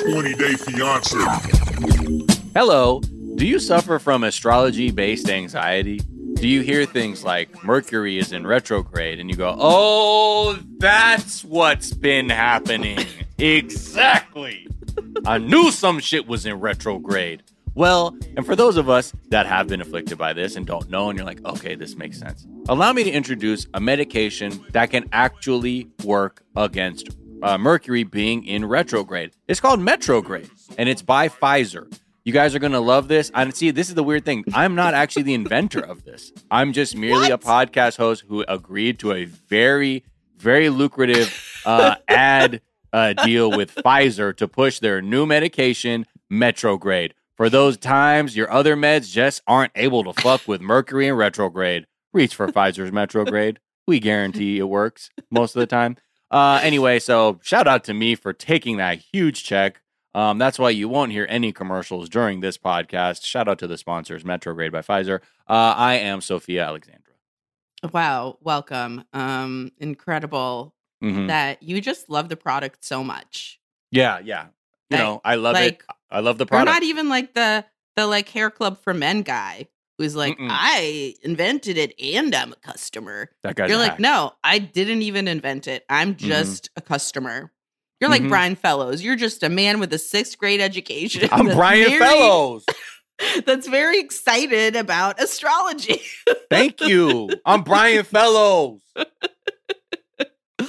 420 Day Fiance. Hello. Do you suffer from astrology based anxiety? Do you hear things like Mercury is in retrograde and you go, oh, that's what's been happening? exactly. I knew some shit was in retrograde. Well, and for those of us that have been afflicted by this and don't know, and you're like, okay, this makes sense, allow me to introduce a medication that can actually work against uh, Mercury being in retrograde. It's called Metrograde, and it's by Pfizer. You guys are going to love this. And see, this is the weird thing. I'm not actually the inventor of this. I'm just merely a podcast host who agreed to a very, very lucrative uh, ad uh, deal with Pfizer to push their new medication, Metrograde. For those times your other meds just aren't able to fuck with Mercury and retrograde, reach for Pfizer's Metrograde. We guarantee it works most of the time. Uh, anyway, so shout out to me for taking that huge check. Um, that's why you won't hear any commercials during this podcast. Shout out to the sponsors, Metrograde by Pfizer. Uh, I am Sophia Alexandra. Wow, welcome. Um, incredible Mhm. that you just love the product so much. Yeah, yeah. You Like- know, I love like, it. I love the You're product. not even like the the like hair club for men guy who's like, Mm-mm. I invented it and I'm a customer. that guy's You're like, hack. no, I didn't even invent it. I'm just a customer. You're like Mhm. Brian Fellows. You're just a man with a sixth grade education. I'm Brian very- Fellows. That's very excited about astrology. Thank you. I'm Brian Fellows.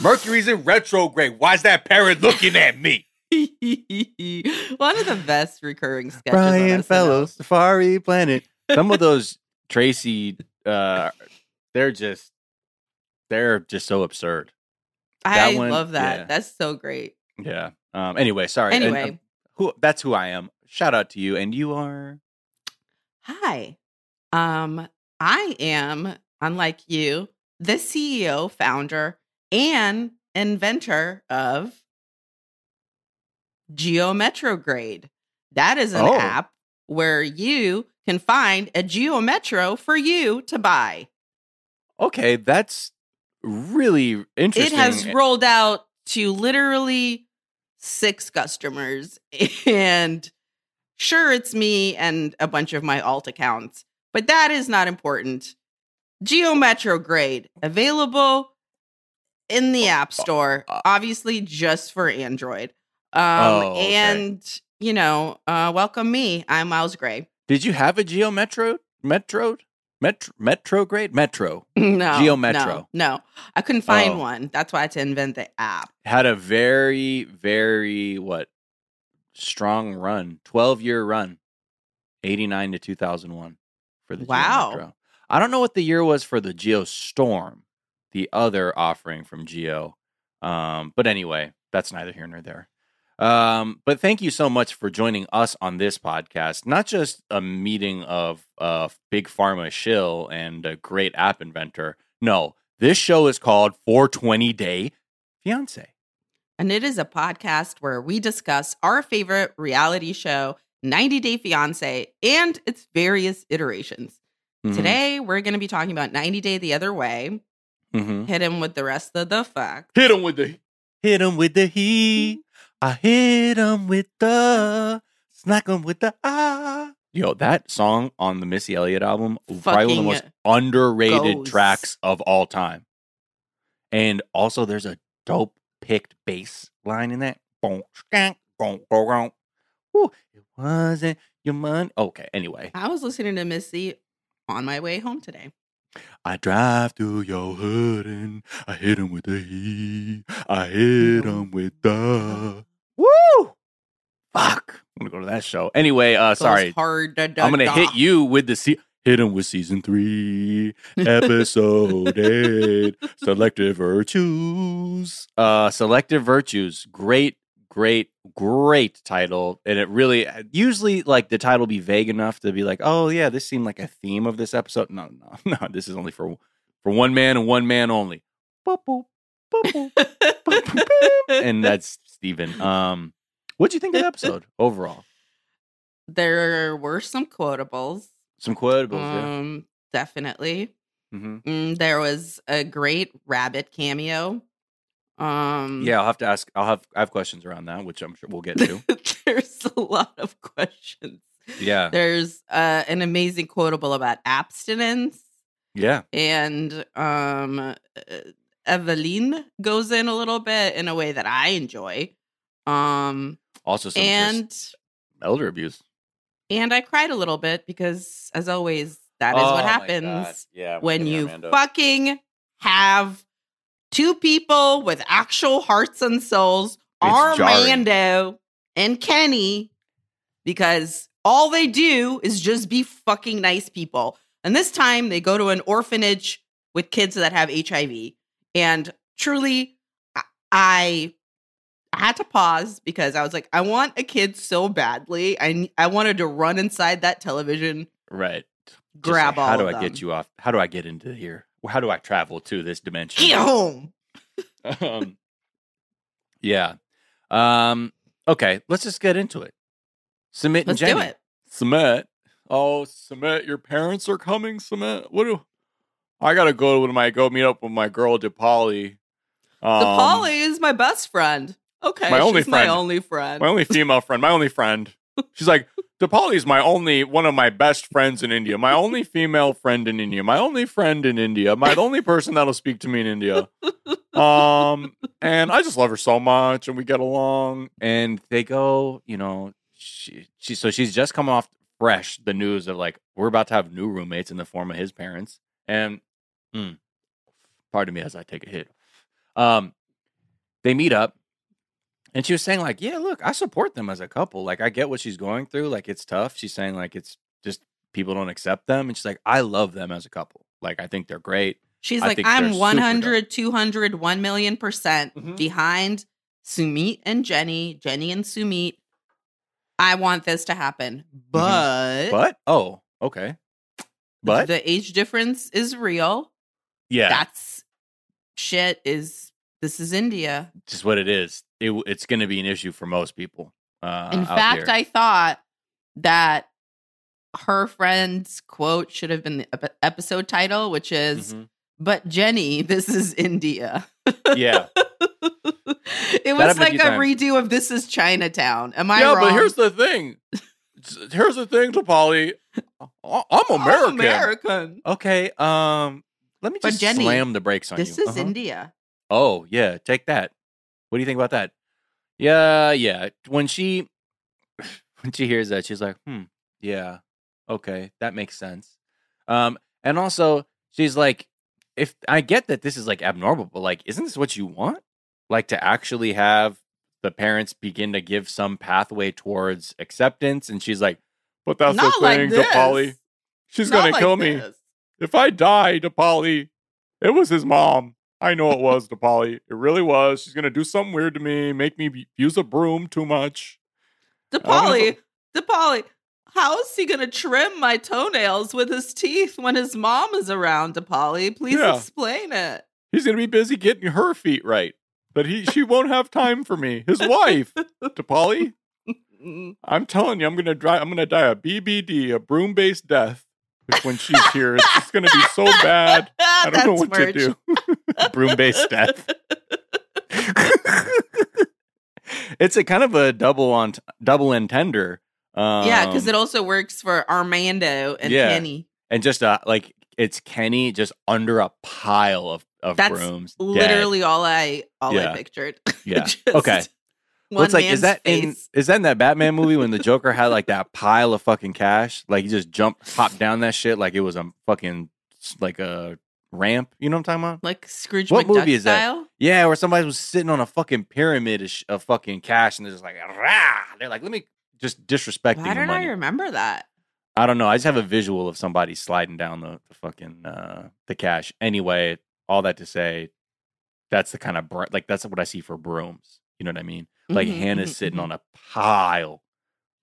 Mercury's in retrograde. Why's that parrot looking at me? One of the best recurring sketches. on SNL. Safari Planet. Some of those Tracy, uh, they're just, they're just so absurd. I That one, love that. yeah. That's so great. Yeah. Um. Anyway, sorry. And, uh, Anyway, who? That's who I am. Shout out to you. And you are. hi. Um, I am, unlike you, the CEO, founder, and inventor of Geometrograde. That is an Oh. app where you can find a Geo Metro for you to buy. Okay, that's really interesting. It has rolled out to literally six customers. And sure, it's me and a bunch of my alt accounts, but that is not important. Geo Metro grade available in the App Store, obviously just for Android. Um, Oh, okay. and you know, uh, welcome me. I'm Miles Gray. Did you have a Geo Metro? Metro? Metro? Metrograde? Metro. No, Geometro. No, no, I couldn't find Oh. one. That's why I had to invent the app. Had a very, very, what? Strong run. 12 year run. 89 to 2001 for the Geo Wow. Metro. I don't know what the year was for the Geo Storm, the other offering from Geo. Um, but anyway, that's neither here nor there. Um, but thank you so much for joining us on this podcast. Not just a meeting of uh, big pharma shill and a great app inventor. No, this show is called 420 Day Fiance. and it is a podcast where we discuss our favorite reality show, 90 Day Fiance, and its various iterations. Mhm. Today, we're going to be talking about 90 Day the Other Way. Mhm. Hit him with the rest of the facts. hit him with the hit him with the he. I hit him with the smack him with the ah. Yo, that song on the Missy Elliott album, probably one of the most underrated goes. tracks of all time. And also, there's a dope picked bass line in that. Woo, it wasn't your money. Okay, anyway, I was listening to Missy on my way home today. I drive through your hood and I hit him with the he. I hit him with the woo. Fuck, I'm gonna go to that show. Anyway, uh, sorry, hard. da, da, I'm gonna da. hit you with the se- hit him with season three, episode eight, selective virtues. Uh, selective virtues, great, great, great title, and it really usually like the title be vague enough to be like, oh yeah, this seemed like a theme of this episode. No, no, no, this is only for for one man and one man only. Boop, boop, and that's Steven. Um, what'd you think of the episode overall? There were some quotables. Some quotables, yeah. Um, definitely. hmm Mm, there was a great rabbit cameo. Um, Yeah, I'll have to ask. I'll have I have questions around that, which I'm sure we'll get to. there's a lot of questions. Yeah. There's uh, an amazing quotable about abstinence, Yeah. and um, uh, Evelin goes in a little bit in a way that I enjoy. Um, Also some and elder abuse. and I cried a little bit because, as always, that is Oh what happens Yeah. when you fucking have two people with actual hearts and souls, It's jarring. Armando and Kenny, because all they do is just be fucking nice people. And this time they go to an orphanage with kids that have HIV. And truly, I- I had to pause because I was like, I want a kid so badly. I I wanted to run inside that television, Right. Grab all How do I them. get you off? How do I get into here? How do I travel to this dimension? Get home. um, yeah. Um, okay, let's just get into it. Submit and Let's Jenny. do it. Submit. Oh, Submit, your parents are coming, Submit. What do I gotta go with my go meet up with my girl DePolly. Um, Polly is my best friend. Okay, my only she's my only friend. my only female friend, my only friend. She's like, DePolly's my only one of my best friends in India. My only female friend in India. My only friend in India. My only person that'll speak to me in India. Um, and I just love her so much, and we get along. And they go, you know, she, she so she's just come off fresh the news of like we're about to have new roommates in the form of his parents. And mm, pardon me as I take a hit. Um, they meet up, and she was saying like, yeah, look, I support them as a couple. Like I get what she's going through. Like it's tough. She's saying like it's just people don't accept them, and she's like, I love them as a couple. Like I think they're great. She's I like, I'm super 100, 200, 1 million percent Mhm. behind Sumit and Jenny, Jenny and Sumit. I want this to happen. But, Mm-hmm. But oh, okay. But the age difference is real. Yeah, That's shit is this is India. just what it is. It, it's going to be an issue for most people. Uh, In fact, here. I thought that her friend's quote should have been the ep- episode title, which is, Mhm. But Jenny, this is India. yeah, it was happened a like a redo of This is Chinatown. Am I yeah. wrong? But here's the thing. Here's the thing, to Polly. I- I'm American. I'm American. Okay. Um. Let me just Jenny, slam the brakes on This you. This is Uh-huh. India. Oh yeah, take that. What do you think about that? Yeah, yeah. When she when she hears that, she's like, "Hmm, yeah, okay, that makes sense." Um, and also she's like, "If I get that this is like abnormal, but like, isn't this what you want? Like to actually have the parents begin to give some pathway towards acceptance?" And she's like, "But that's Not the thing, this. DePolly. She's Not gonna like kill me." If I die, DePolly, it was his mom. I know it was DePolly. It really was. She's gonna do something weird to me, make me use a broom too much. DePolly, DePolly, how is he going to trim my toenails with his teeth when his mom is around, DePolly? Please Yeah. explain it. He's gonna be busy getting her feet right, but he she won't have time for me. His wife. Mm. I'm telling you, I'm gonna die. I'm gonna die a BBD, a broom based death. Which when she's here, it's just gonna be so bad. I don't know what merch. to do. broom based death. it's a kind of a double on double entender. Um, yeah, because it also works for Armando and yeah. Kenny. and just uh like it's Kenny just under a pile of of That's brooms. dead. Literally all I all Yeah. I pictured. Yeah. Just Okay. One it's like is that in is that in that Batman movie when the Joker had like that pile of fucking cash? Like he just jumped, hopped down that shit like it was a fucking like a ramp. You know what I'm talking about? like Scrooge What McDuck movie is that? Yeah, where somebody was sitting on a fucking pyramid of, of fucking cash, and they're just like, Rah! they're like, let me just disrespect. Why don't money. I remember that? I don't know. I just have a visual of somebody sliding down the, the fucking uh, the cash. Anyway, all that to say, that's the kind of br- like that's what I see for brooms. You know what I mean? Like Mhm, Hannah's mhm, sitting mhm. on a pile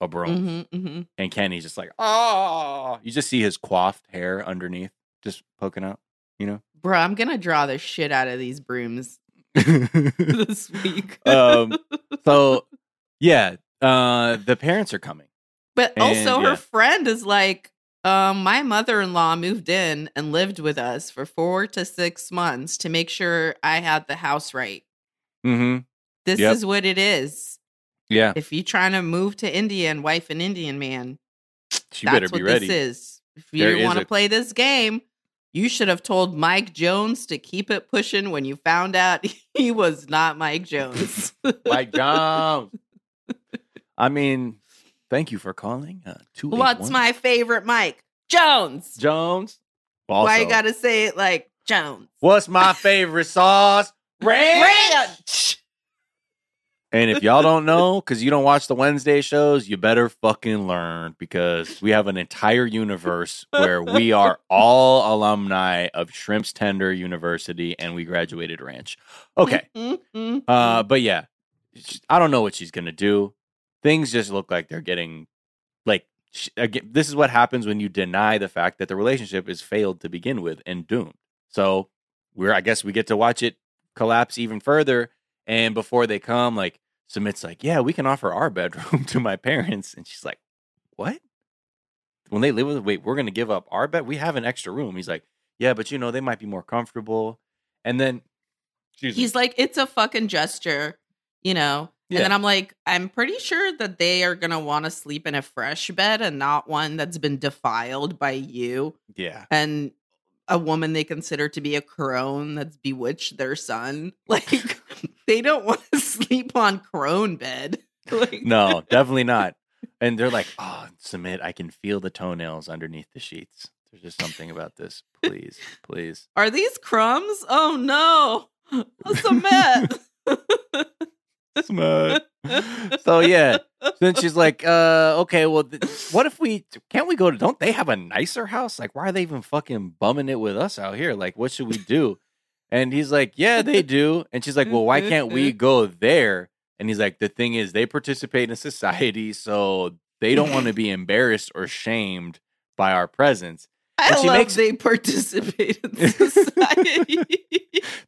of brooms, Mhm, mhm. and Kenny's just like, oh, you just see his coiffed hair underneath, just poking out. You know. Bro, I'm gonna draw the shit out of these brooms this week. um. So, yeah, uh, the parents are coming. but also her yeah. friend is like, um, my mother-in-law moved in and lived with us for four to six months to make sure I had the house right. Mm-hmm. This Yep. is what it is. Yeah, If you're trying to move to India and wife an Indian man, she that's better what ready. this is. If you want to a- play this game, you should have told Mike Jones to keep it pushing when you found out he was not Mike Jones. Mike Jones. I mean, thank you for calling. Uh, two. What's my favorite Mike? Jones. Jones? Also, Why you gotta say it like Jones? What's my favorite sauce? Ranch. Ranch. And if y'all don't know, because you don't watch the Wednesday shows, you better fucking learn because we have an entire universe where we are all alumni of Shrimps Tender University and we graduated Ranch. Okay. Mhm. Uh, but yeah, I don't know what she's gonna do. Things just look like they're getting like sh- again. This is what happens when you deny the fact that the relationship is failed to begin with and doomed. So we're, I guess, we get to watch it collapse even further. And before they come, like Submit's like, yeah, we can offer our bedroom to my parents, and she's like, what? When they live with, wait, we're gonna give up our bed? We have an extra room. He's like, yeah, but you know they might be more comfortable. And then. He's like, it's a fucking gesture, you know. Yeah. And then I'm like, I'm pretty sure that they are gonna want to sleep in a fresh bed and not one that's been defiled by you yeah. and a woman they consider to be a crone that's bewitched their son. Like they don't want to sleep on crone bed. Like No, definitely not. And they're like, oh, submit. I can feel the toenails underneath the sheets. There's just something about this. Please, please. Are these crumbs? Oh no. Submit. Submit. so yeah. Then she's like, uh, okay, well, th- what if we can't we go to? Don't they have a nicer house? Like, why are they even fucking bumming it with us out here? Like, what should we do? And he's like, yeah, they do. And she's like, well, why can't we go there? And he's like, the thing is, they participate in society, so they don't want to be embarrassed or shamed by our presence. I And she love makes- they participate in society.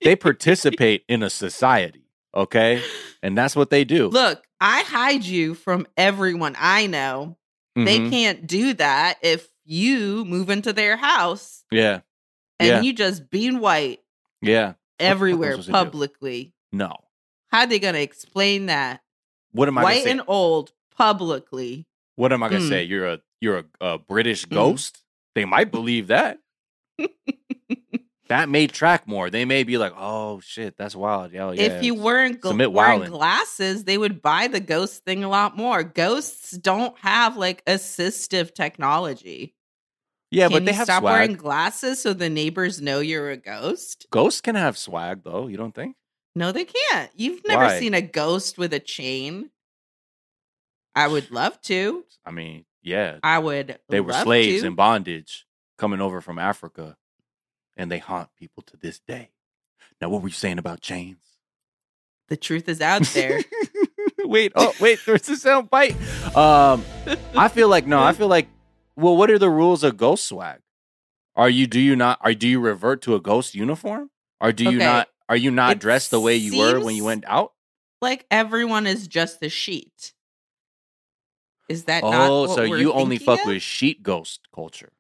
They participate in a society, okay? And that's what they do. Look, I hide you from everyone I know. They Mhm. can't do that if you move into their house yeah, and Yeah. you just being white yeah. everywhere to publicly. No. How they gonna explain that? What am I White say? and old publicly. what am I gonna Mm. say? You're a you're a, a British Mm. ghost. They might believe that. that may track more. They may be like, "Oh shit, that's wild." Yeah, yeah. if you weren't gl- wearing wildin'. glasses, they would buy the ghost thing a lot more. Ghosts don't have like assistive technology. yeah, Can but they have stop swag. wearing glasses so the neighbors know you're a ghost? Ghosts can have swag though. You don't think? No, they can't. You've never Why? seen a ghost with a chain. I would love to. I mean, yeah, I would. they were slaves to. in bondage coming over from Africa, and they haunt people to this day. Now, what were you saying about chains? the truth is out there. wait, oh wait, there's a sound bite. Um, I feel like no, I feel like. Well, what are the rules of ghost swag? Are you do you not are do you revert to a ghost uniform? Or do you Okay. not are you not It dressed the way you were when you went out? like everyone is just a sheet. Is that not Oh, so you only fuck of? with sheet ghost culture.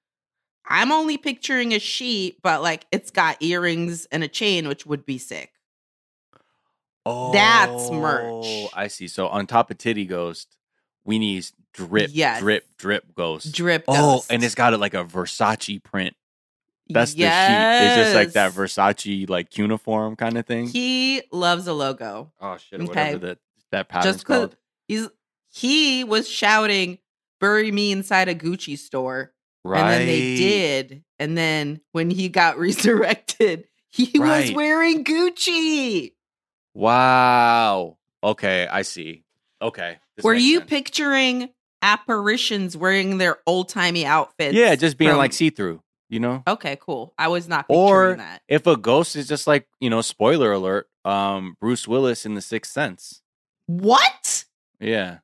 I'm only picturing a sheet, but like it's got earrings and a chain, which would be sick. Oh, That's merch. I see. So on top of titty ghost, we need drip, Yes. drip, drip ghost. Drip. Oh, ghost. and it's got it like a Versace print. That's the sheet. It's just like that Versace like uniform kind of thing. He loves a logo. oh shit, Okay. whatever that that pattern's Just called. he's he was shouting, "Bury me inside a Gucci store," Right. and then they did. And then when he got resurrected, he was wearing Gucci. Wow. Okay, I see. Okay. Were you sense. picturing apparitions wearing their old timey outfits? Yeah, just being from- like see through. You know. Okay, cool. I was not picturing Or that. if a ghost is just like you know, spoiler alert, um, Bruce Willis in The Sixth Sense. What? Yeah.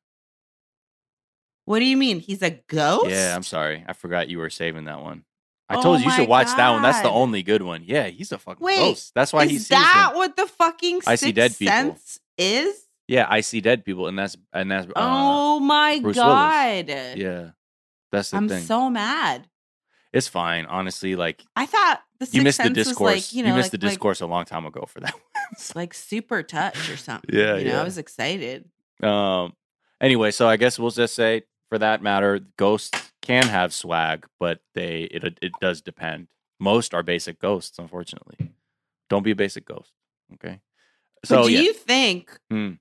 What do you mean? He's a ghost? Yeah, I'm sorry. I forgot you were saving that one. I Oh told you you should watch that one. That's the only good one. Yeah, he's a fucking Wait, ghost. That's why he's that them. what the fucking I see dead people. Sense is? Yeah, I see dead people, and that's and that's. Uh, oh my Bruce Willis. god! yeah, that's the thing. I'm thing. so mad. it's fine, honestly. Like I thought the you missed the discourse. like you know missed like, the like- discourse a long time ago for that. One. like, super touch or something. Yeah, you know, yeah. I was excited. Um, Anyway, so I guess we'll just say for that matter, ghosts can have swag, but they it it does depend. Most are basic ghosts, unfortunately. Don't be a basic ghost. Okay. So, So do yeah. you think, Hmm.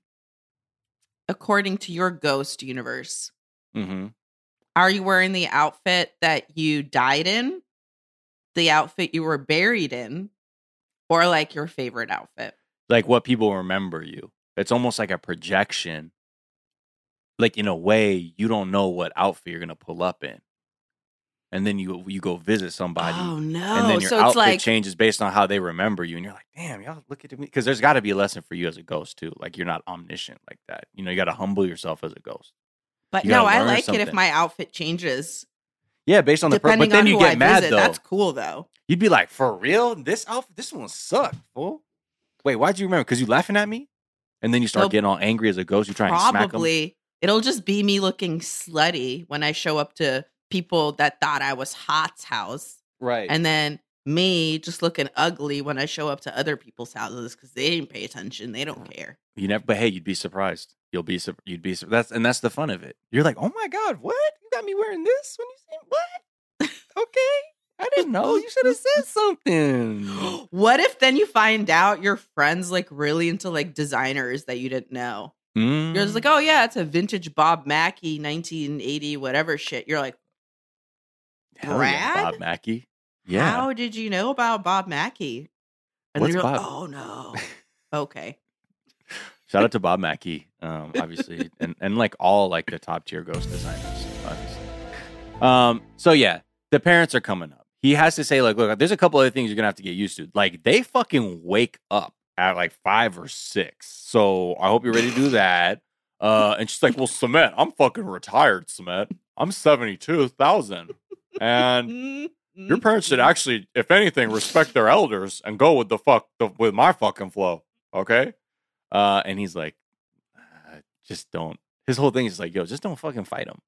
according to your ghost universe, hmm are you wearing the outfit that you died in, the outfit you were buried in, or like your favorite outfit? Like what people remember you. It's almost like a projection. Like in a way, you don't know what outfit you're gonna pull up in, and then you you go visit somebody. oh no! and then your so it's outfit like changes based on how they remember you, and you're like, "Damn, y'all look at me." Because there's got to be a lesson for you as a ghost too. Like you're not omniscient like that. You know, you got to humble yourself as a ghost. But no, I like it if my outfit changes Yeah, based on the per- depending but then you get I mad visit. though. That's cool though. You'd be like, "For real? This outfit, this one sucked, fool." Wait, why'd you remember? Because you laughing at me, and then you start Well, getting all angry as a ghost. You try and smack them. It'll just be me looking slutty when I show up to people that thought I was hot's house, Right. and then me just looking ugly when I show up to other people's houses because they didn't pay attention. They don't care. you never. But hey, you'd be surprised. You'll be. You'd be. That's and that's the fun of it. You're like, "Oh my god, what? You got me wearing this when you say what? okay, I didn't know. You should have said something." what if then you find out your friends like really into like designers that you didn't know? You're just Mm. like, oh yeah, it's a vintage Bob Mackie 1980 whatever shit. You're like, Hell yeah, Bob Brad? Mackie. Yeah. how did you know about Bob Mackie? And What's then you're like, Bob? oh no. okay. Shout out to Bob Mackie, um, obviously, and and like all like the top tier ghost designers, obviously. Um, so yeah, the parents are coming up. He has to say like, look, there's a couple other things you're gonna have to get used to. Like they fucking wake up at like five or six. So I hope you're ready to do that. Uh, and she's like, well, Cement, I'm fucking retired, Cement. I'm seventy two thousand, and Mm-hmm. your parents should actually, if anything, respect their elders and go with the fuck the, with my fucking flow. Okay. Uh, and he's like, uh, just don't. His whole thing is like, yo, just don't fucking fight him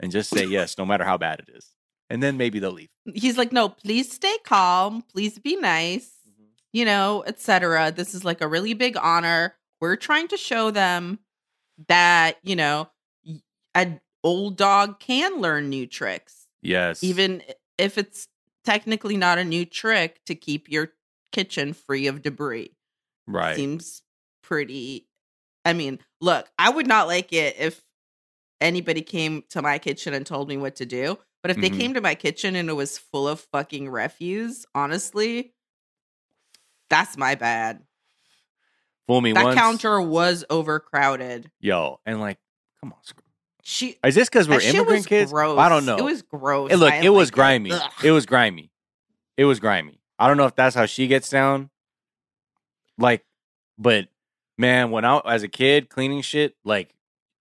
and just say yes, no matter how bad it is, and then maybe they'll leave. He's like, no, please stay calm. Please be nice. You know, etc. This is like a really big honor. We're trying to show them that you know an old dog can learn new tricks, Yes, even if it's technically not a new trick to keep your kitchen free of debris. right. Seems pretty. I mean, look, I would not like it if anybody came to my kitchen and told me what to do. But if they Mhm. came to my kitchen and it was full of fucking refuse, honestly, that's my bad. Fool me That once, counter was overcrowded. yo, and like, come on. screw- She Is this because we're immigrant kids? gross. I don't know. It was gross. Hey, look, it was like grimy. Ugh. It was grimy. It was grimy. I don't know if that's how she gets down. Like, but man, when I as a kid cleaning shit, like,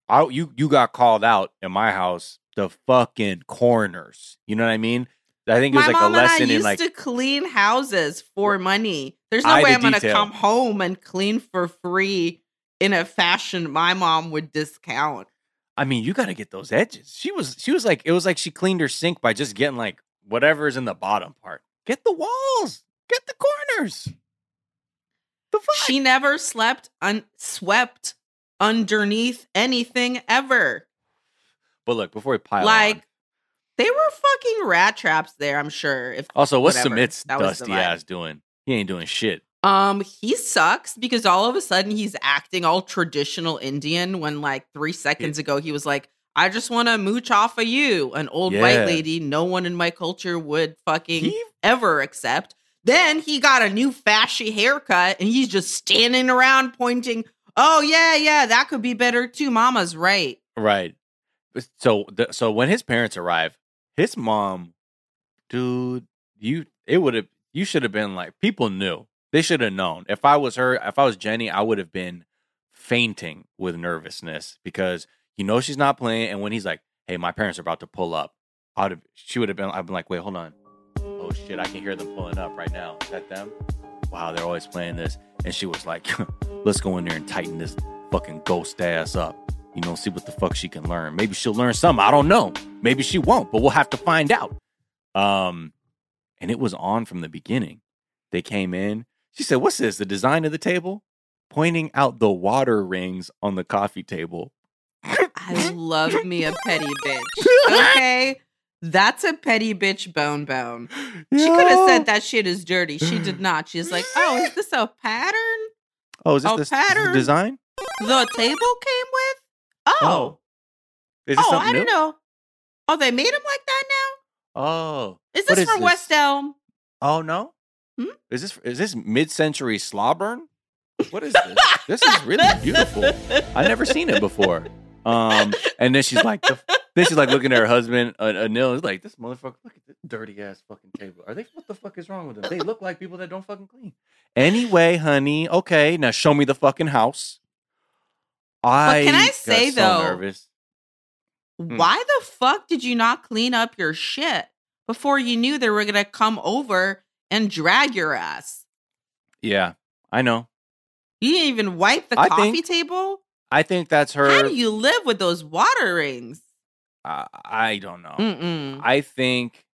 I you you got called out in my house the fucking corners. You know what I mean? I think it was my like a mom and I lesson in used like to clean houses for money. There's no way I'm going to come home and clean for free in a fashion my mom would discount. I mean, you got to get those edges. She was she was like it was like she cleaned her sink by just getting like whatever's in the bottom part. Get the walls. Get the corners. The fuck? She never slept un- swept underneath anything ever. but look, before we pile like on, they were fucking rat traps there, I'm sure. If also what's whatever. Submit's That dusty ass doing? He ain't doing shit. um he sucks because all of a sudden he's acting all traditional Indian when like 3 seconds ago he was like I just want to mooch off of you, an old Yeah. white lady no one in my culture would fucking He ever accept. Then he got a new fashy haircut and he's just standing around pointing, "Oh yeah, yeah, that could be better too. Mama's right." Right. So the, so when his parents arrive, his mom, dude, you it would have you should have been like people knew. They should have known. If I was her, if I was Jenny, I would have been fainting with nervousness because you know she's not playing. And when he's like, "Hey, my parents are about to pull up," I'd have she would have been. I've been like, "Wait, hold on. Oh shit, I can hear them pulling up right now. Is that them? Wow, they're always playing this." And she was like, "Let's go in there and tighten this fucking ghost ass up." You know, see what the fuck she can learn. Maybe she'll learn something. I don't know. Maybe she won't, but we'll have to find out. Um, and it was on from the beginning. They came in. She said, What's this? The design of the table? Pointing out the water rings on the coffee table. I love me a petty bitch. Okay. That's a petty bitch bone bone. She could have said that shit is dirty. She did not. She's like, oh, is this a pattern? Oh, is this a the, this the pattern? design? The table came with? Oh. Oh, Is this Oh, I new? didn't know. Oh, they made him like that now? Oh, Is this from? West Elm? oh no. Hmm? Is this is this mid-century slobburn? What is this? this is really beautiful. I never seen it before. Um, and then she's like, the, then she's like looking at her husband, uh, uh, Neil. He's like, this motherfucker, look at this dirty ass fucking table. Are they? What the fuck is wrong with them? They look like people that don't fucking clean. Anyway, honey, okay, now show me the fucking house. I can I say, so though- nervous. Hmm. Why the fuck did you not clean up your shit before you knew they were gonna come over and drag your ass? Yeah, I know. You didn't even wipe the I coffee think table. I think that's her. How do you live with those water rings? I I don't know. Mm-mm. I think.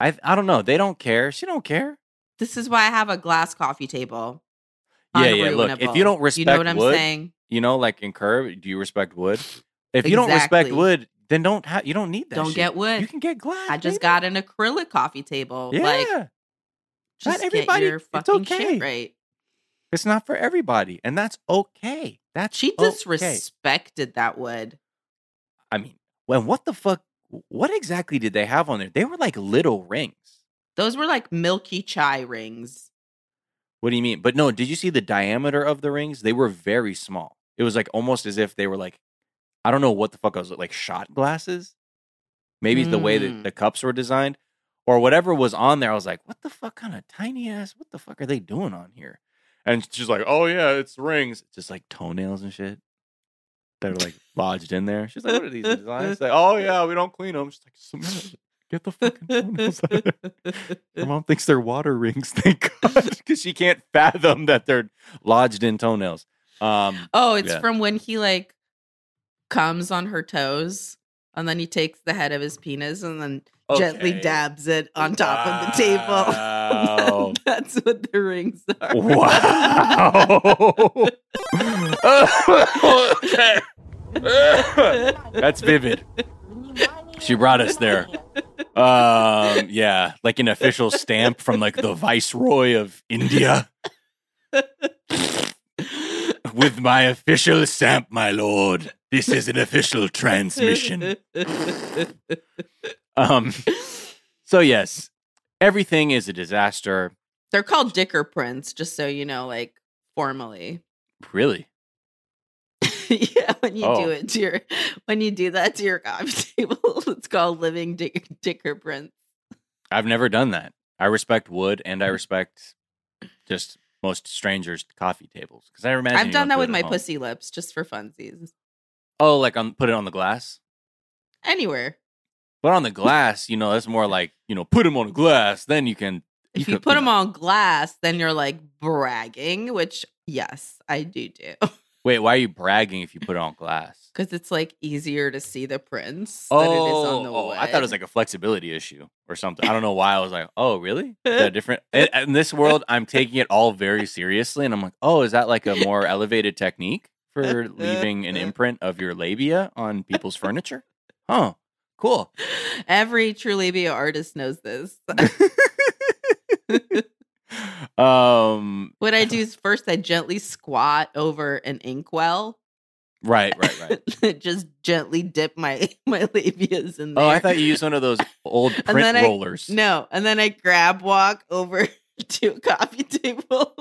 I I don't know. They don't care. She don't care. This is why I have a glass coffee table. Yeah, yeah. Look, if you don't respect you know what I'm wood, saying? you know, like in Curb, do you respect wood? If you don't respect wood, then don't have. You don't need that. Don't shit. get wood. You can get glass. I just baby. got an acrylic coffee table. Yeah, Like, just everybody- get your it's fucking okay. shit right. it's not for everybody, and that's okay. That's She okay. disrespected that wood. I mean, when what the fuck? What exactly did they have on there? They were like little rings. Those were like milky chai rings. What do you mean? But no, did you see the diameter of the rings? They were very small. It was like almost as if they were like, I don't know what the fuck I was like shot glasses. Maybe it's the way that Mm. the cups were designed or whatever was on there. I was like, what the fuck kind of tiny ass? What the fuck are they doing on here? And she's like, oh yeah, it's rings. Just like toenails and shit that are like lodged in there. She's like, what are these designs? Like, oh yeah, we don't clean them. She's like, "Samantha, get the fucking toenails out of there. Her mom thinks they're water rings, thank God, because she can't fathom that they're lodged in toenails. Um, Oh, it's Yeah. from when he like comes on her toes and then he takes the head of his penis and then gently dabs it on top of the table. Wow. That's what the rings are. Wow. okay. That's vivid. She brought us there. Um, yeah, like an official stamp from like the Viceroy of India. With my official stamp, my lord. This is an official transmission. Um, so yes, everything is a disaster. They're called dicker prints, just so you know, like formally. Really? yeah, when you Oh. do it to your when you do that to your coffee table, it's called living dick, dicker prints. I've never done that. I respect wood and I mm. respect just most strangers' coffee tables because I imagine I've done that with my home. pussy lips just for funsies. Oh, like on put it on the glass. Anywhere. But on the glass, you know, that's more like you know, put them on the glass. Then you can. If you could- put them know. on glass, then you're like bragging, which yes, I do do. Wait, why are you bragging if you put it on glass? Because it's like easier to see the prints than it is Oh, on the oh, I thought it was like a flexibility issue or something. I don't know why I was like, oh, really? Is that different? In, in this world, I'm taking it all very seriously, and I'm like, oh, is that like a more elevated technique for leaving an imprint of your labia on people's furniture? Huh? cool. Every true labia artist knows this. um, what I do is first I gently squat over an inkwell. right, right, right. Just gently dip my my labias in there. Oh, I thought you used one of those old And print then I- rollers. No, and then I grab walk over to a coffee table.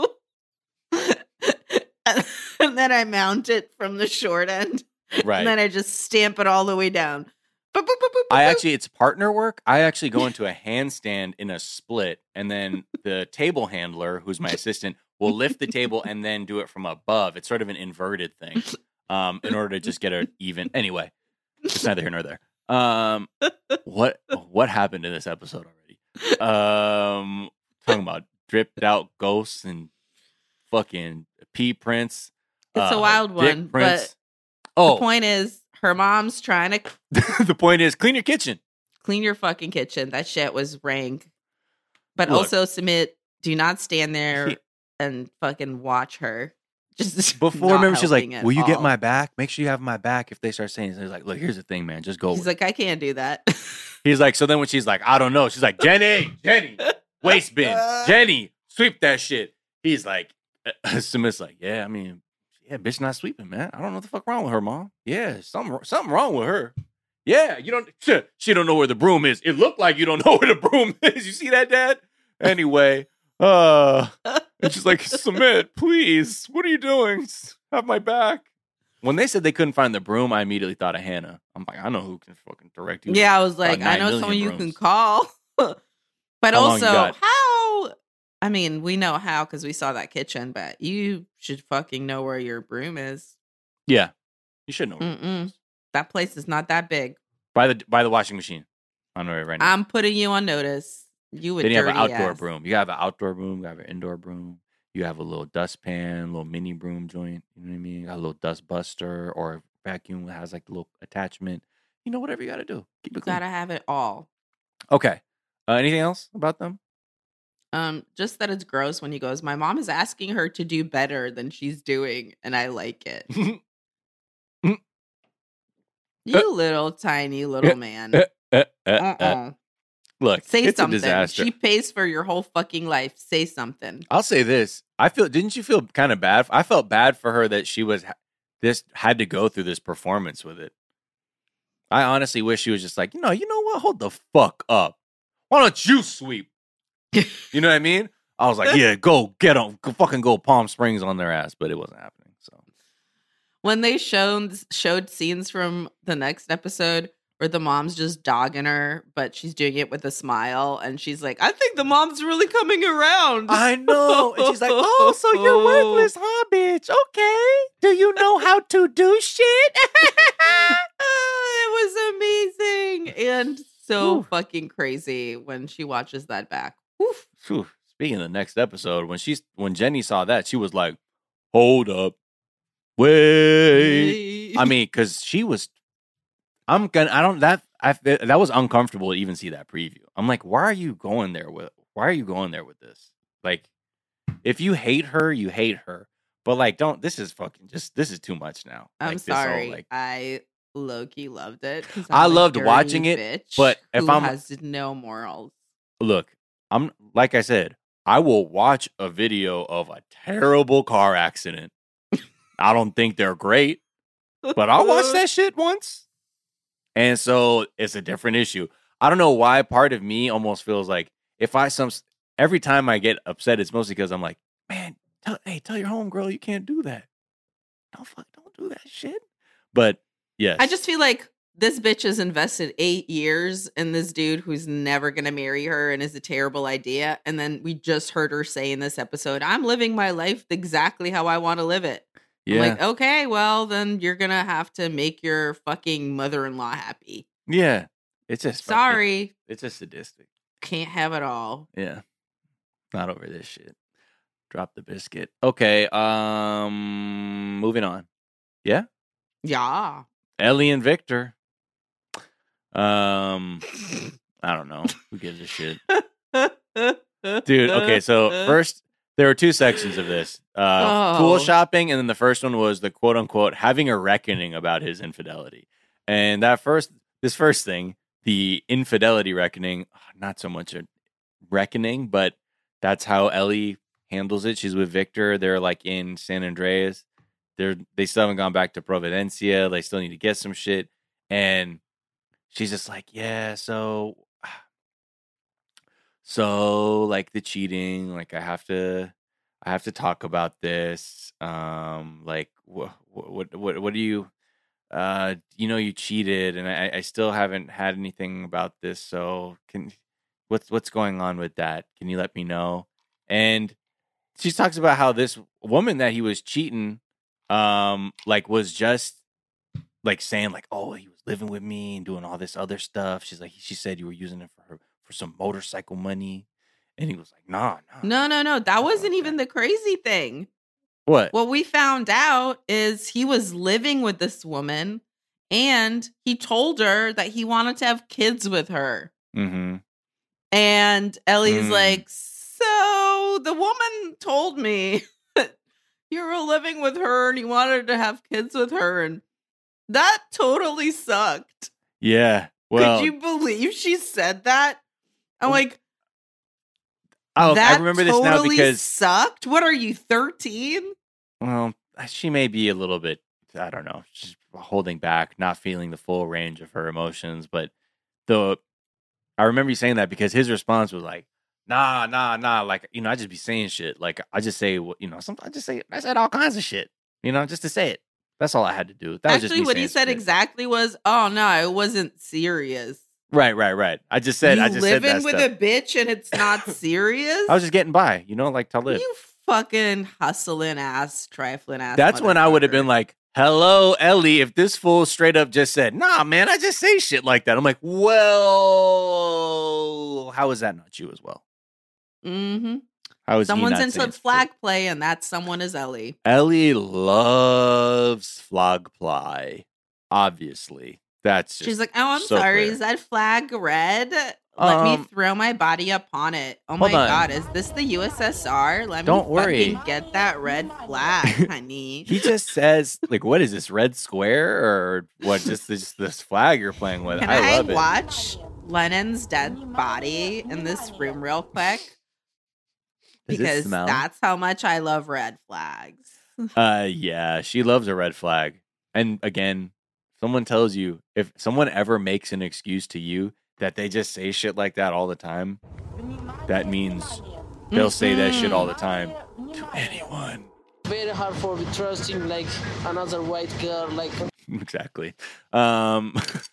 and, and then I mount it from the short end. right. And then I just stamp it all the way down. Boop, boop, boop, boop, I actually, it's partner work. I actually go into a handstand in a split, and then the table handler, who's my assistant, will lift the table and then do it from above. It's sort of an inverted thing, um, in order to just get a even. Anyway, it's neither here nor there. Um, what what happened in this episode already? Um, talking about dripped out ghosts and fucking pea prints. It's a uh, wild one, prints. The oh, point is, her mom's trying to the point is, clean your kitchen. clean your fucking kitchen. That shit was rank. But Look. also submit, do not stand there He- and fucking watch her. Just Before, remember, she's like, "Will you get my back? Make sure you have my back." If they start saying, he's like, "Look, here's the thing, man. Just go." He's with it." like, I can't do that. He's like, so then when she's like, I don't know, she's like, Jenny, Jenny, waste bin, Jenny, sweep that shit. He's like, Submit's like, yeah, I mean, yeah, bitch not sweeping, man. I don't know what the fuck wrong with her, mom. Yeah, something, something wrong with her. Yeah, you don't, she, she don't know where the broom is. It looked like you don't know where the broom is. You see that, Dad? Anyway, uh, and she's like, Submit, please. What are you doing? Have my back. When they said they couldn't find the broom, I immediately thought of Hannah. I'm like, I know who can fucking direct you. yeah, I was like, I know someone you can call. but How also, how? I mean, we know how because we saw that kitchen, but you should fucking know where your broom is. Yeah, you should know. Mm-mm. That place is not that big. By the by the washing machine. I know right now. I'm putting you on notice. You would then you have an outdoor ass. broom. You have an outdoor broom. You have an indoor broom. You have a little dustpan, little mini broom joint. You know what I mean? Got a little dust buster or vacuum that has like a little attachment. You know, whatever you got to do. Keep You it clean. gotta have it all. Okay. Uh, anything else about them? Um, just that it's gross when he goes, My mom is asking her to do better than she's doing, and I like it. You little tiny little man. Uh, uh, uh. Uh-uh. Look, Say something. She pays for your whole fucking life. Say something. I'll say this. I feel didn't you feel kind of bad? I felt bad for her that she was this had to go through this performance with it. I honestly wish she was just like, you know, you know what? Hold the fuck up. Why don't you sweep? You know what I mean? I was like, yeah, go get them, go fucking go Palm Springs on their ass, but it wasn't happening. So When they showed showed scenes from the next episode where the mom's just dogging her, but she's doing it with a smile, and she's like, "I think the mom's really coming around." I know, and she's like, oh, so you're worthless, huh, bitch? Okay, do you know how to do shit? Oh, it was amazing and so Whew. fucking crazy when she watches that back. Oof. Phew. Speaking of the next episode, when she's when Jenny saw that, she was like, "Hold up, wait." I mean, because she was, I'm gonna, I don't that I that was uncomfortable to even see that preview. I'm like, why are you going there with? Why are you going there with this? Like, if you hate her, you hate her. But like, don't. This is fucking just. This is too much now. I'm Like, this whole, sorry. like, I Loki loved it. I loved watching it, bitch but if I'm- has no morals. look, I'm like I said, I will watch a video of a terrible car accident. I don't think they're great, but I'll watch that shit once. And so it's a different issue. I don't know why part of me almost feels like if I some every time I get upset, it's mostly because I'm like, man, tell, hey, tell your homegirl you can't do that. Don't fuck, don't do that shit. But yes, I just feel like this bitch has invested eight years in this dude who's never gonna marry her and is a terrible idea. And then we just heard her say in this episode, I'm living my life exactly how I want to live it. yeah, I'm like, okay, well, then you're gonna have to make your fucking mother in law happy. yeah. It's just Sorry, It's just sadistic. can't have it all. Yeah. Not over this shit. Drop the biscuit. Okay. Um moving on. Yeah. Yeah. Ellie and Victor. Um I don't know. Who gives a shit? Dude, okay, so first there were two sections of this. Uh Oh. tool shopping and then the first one was the quote unquote having a reckoning about his infidelity. And that first this first thing, the infidelity reckoning, not so much a reckoning, but that's how Ellie handles it. She's with Victor. They're like in San Andreas. They're they still haven't gone back to Providencia. They still need to get some shit. And she's just like, yeah, so so like the cheating, like I have to I have to talk about this. Um like what what what what do you uh you know you cheated and I I still haven't had anything about this, so can what's what's going on with that? Can you let me know? And she talks about how this woman that he was cheating um like was just like saying like oh he living with me and doing all this other stuff she's like she said you were using it for her for some motorcycle money and he was like nah nah No, no, no. That wasn't even the crazy thing. what What we found out is he was living with this woman and he told her that he wanted to have kids with her. mm-hmm And Ellie's Mm. like, So the woman told me you were living with her and you wanted to have kids with her, and that totally sucked. Yeah. Well, Could you believe she said that? I'm like, oh, that I remember this now totally because sucked. What are you, 13? well, she may be a little bit. I don't know. She's holding back, not feeling the full range of her emotions. But the I remember you saying that because his response was like, "Nah, nah, nah." Like you know, I just be saying shit. Like I just say, what you know, sometimes I just say, I said all kinds of shit. You know, just to say it. That's all I had to do. That was just Actually, what he said exactly was, "Oh no, it wasn't serious." Right, right, right. I just said, you I just said living that with stuff. a bitch and it's not serious. I was just getting by, you know, like to live. You fucking hustling ass, trifling ass. That's when I would have been like, "Hello, Ellie." If this fool straight up just said, "Nah, man, I just say shit like that," I'm like, "Well, how is that not you as well? Mhm. How is someone's into flag shit? play, and that someone is Ellie. Ellie loves flag play. Obviously, that's She's like, "Oh, I'm so sorry. clear. Is that flag red? Let me Um, throw my body upon it. Oh my on. god, is this the USSR? Let Don't me worry. get that red flag, honey." he just says like, "What is this red square or what? Just this this flag you're playing with?" Can I I, love it. watch Lenin's dead body in this room real quick? Does it Because smell? that's how much I love red flags. Uh, yeah, she loves a red flag. And again, someone tells you if someone ever makes an excuse to you that they just say shit like that all the time, that means they'll say that shit all the time to anyone. very hard for me trusting like another white girl like exactly. Um,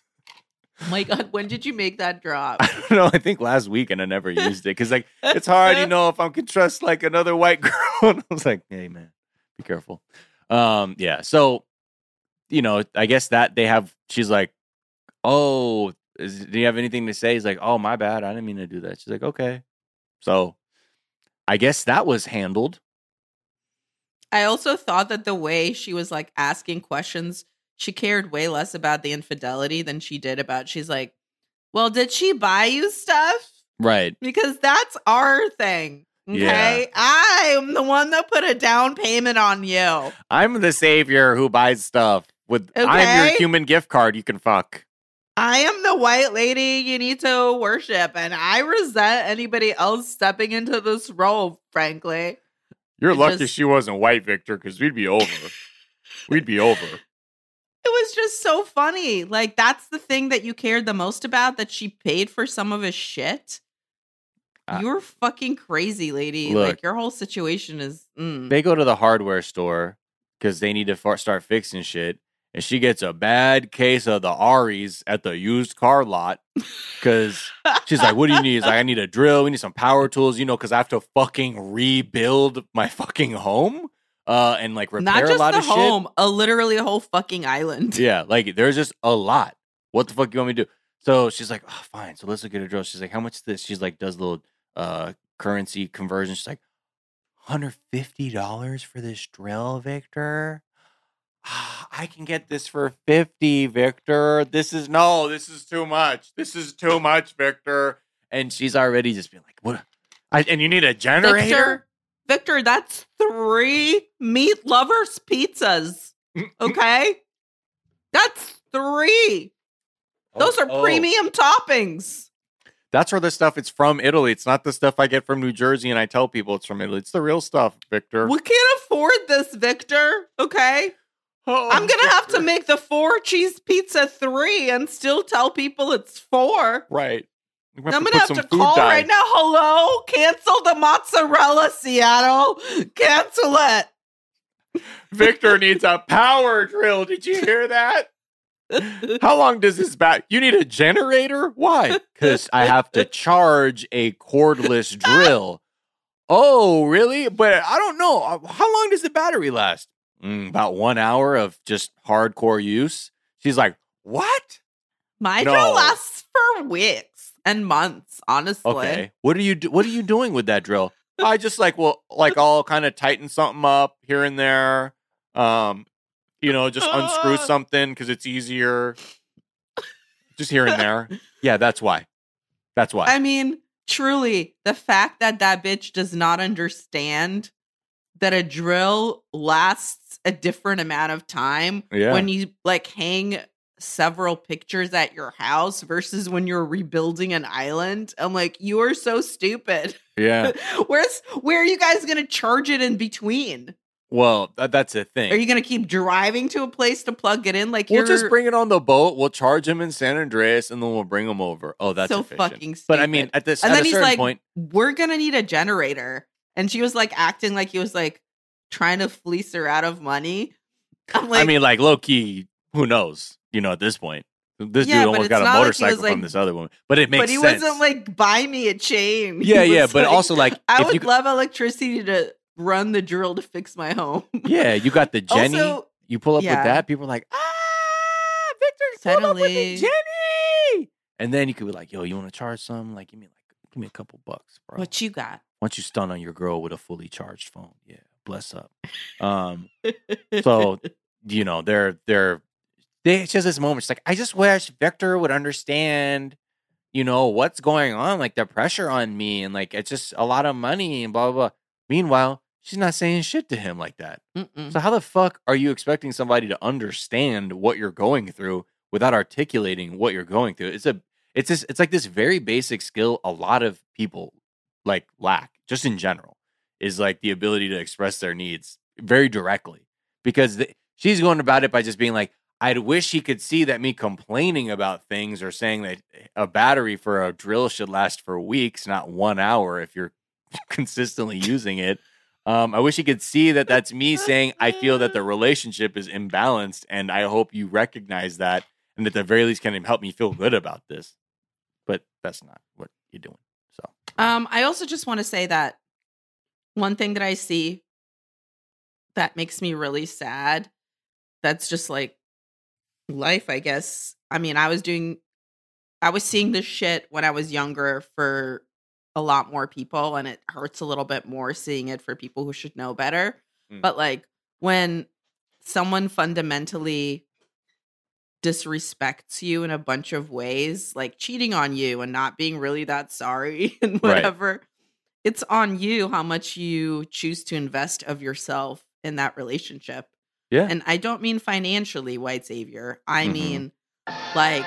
my god, when did you make that drop? I don't know. I think last week and I never used it because like it's hard, you know, if I can trust like another white girl. and I was like, hey man, be careful. Um, yeah. So, you know, I guess that they have. She's like, oh, is, do you have anything to say? He's like, oh, my bad. I didn't mean to do that. She's like, okay. So, I guess that was handled. I also thought that the way she was like asking questions, she cared way less about the infidelity than she did about she's like, "Well, did she buy you stuff?" Right. Because that's our thing. Okay? I am the one that put a down payment on you. I'm the savior who buys stuff. With I'm your human gift card. You can fuck. I am the white lady you need to worship and I resent anybody else stepping into this role, frankly. You're It lucky just- she wasn't white, Victor, because we'd be over. we'd be over. It was just so funny. Like that's the thing that you cared the most about that she paid for some of his shit. Uh, You're fucking crazy, lady. look. like your whole situation is mm. They go to the hardware store because they need to start fixing shit. And she gets a bad case of the Aries at the used car lot because she's like, What do you need? He's like, I need a drill. We need some power tools, you know, because I have to fucking rebuild my fucking home uh, and like repair not a just lot the of home, a literally a whole fucking island. Yeah, like there's just a lot. What the fuck you want me to do? So she's like, oh, fine. So let's look at a drill. She's like, how much is this? She's like, does little uh currency conversion. She's like, $150 for this drill, Victor? Ah, I can get this for 50, Victor. This is no, this is too much. This is too much, Victor. And she's already just been like, what? I, and you need a generator? Victor, Victor, that's three meat lovers pizzas. Mm-hmm. Okay, that's three. Oh, Those are Oh, oh. premium toppings. That's where the stuff it's from Italy. It's not the stuff I get from New Jersey and I tell people it's from Italy. It's the real stuff, Victor. We can't afford this, Victor. Okay. Oh, I'm gonna have to make the four cheese pizza three and still tell people it's four. right. I'm I'm gonna have to call right now. Hello, cancel the mozzarella, Seattle. Cancel it. Victor needs a power drill. Did you hear that? How long does this bat? You need a generator? Why? Because I have to charge a cordless drill. Oh, really? But I don't know. Uh, How long does the battery last? Mm, about one hour of just hardcore use. She's like, what? My No. drill lasts for weeks and months, honestly. Okay. What are you do- What are you doing with that drill? I just like well, like I'll kind of tighten something up here and there. Um, you know, just unscrew something because it's easier. Just here and there. Yeah, that's why. That's why. I mean, truly, the fact that that bitch does not understand that a drill lasts a different amount of time Yeah. when you like hang several pictures at your house versus when you're rebuilding an island. I'm like, you are so stupid. yeah. Where's where are you guys gonna charge it in between? Well, that, that's a thing. Are you gonna keep driving to a place to plug it in? Like We'll you're just bring it on the boat. We'll charge him in San Andrés, and then we'll bring him over. Oh, that's so efficient. fucking stupid. But I mean, at this and at then a he's certain like, point, "We're gonna need a generator," and she was like acting like he was like trying to fleece her out of money. I'm like, I mean, like low key, who knows? You know, at this point, this Yeah, dude almost got a not like he motorcycle like- from this other woman. But it makes but he sense. wasn't like buy me a chain. Yeah, yeah. But like, also, like, I if would you, love electricity to run the drill to fix my home. yeah, you got the Jenny. Also, you pull up yeah. with that, people are like, ah, Victor, pull up with the Suddenly- Jenny. And then you could be like, yo, you want to charge some? Like, give me like, give me a couple bucks, bro. what you got? Once you stun on your girl with a fully charged phone, yeah, bless up. Um, So, you know, they're they're they it's just this moment. She's like I just wish Victor would understand, you know, what's going on, like the pressure on me, and like it's just a lot of money and blah blah. blah. Meanwhile, she's not saying shit to him like that. Mm-mm. So how the fuck are you expecting somebody to understand what you're going through without articulating what you're going through? It's a it's this it's like this very basic skill a lot of people like lack just in general is like the ability to express their needs very directly because the, she's going about it by just being like I'd wish he could see that me complaining about things or saying that a battery for a drill should last for weeks, not one hour if you're consistently using it. Um, I wish he could see that that's me saying I feel that the relationship is imbalanced, and I hope you recognize that, and at the very least can help me feel good about this. But that's not what you're doing. So Um, I also just want to say that one thing that I see that makes me really sad, that's just like life, I guess. I mean, I was doing, I was seeing this shit when I was younger for a lot more people, and it hurts a little bit more seeing it for people who should know better. Mm. But like when someone fundamentally disrespects you in a bunch of ways, like cheating on you and not being really that sorry and Right. whatever. It's on you how much you choose to invest of yourself in that relationship. Yeah. And I don't mean financially, white savior. I Mhm. mean like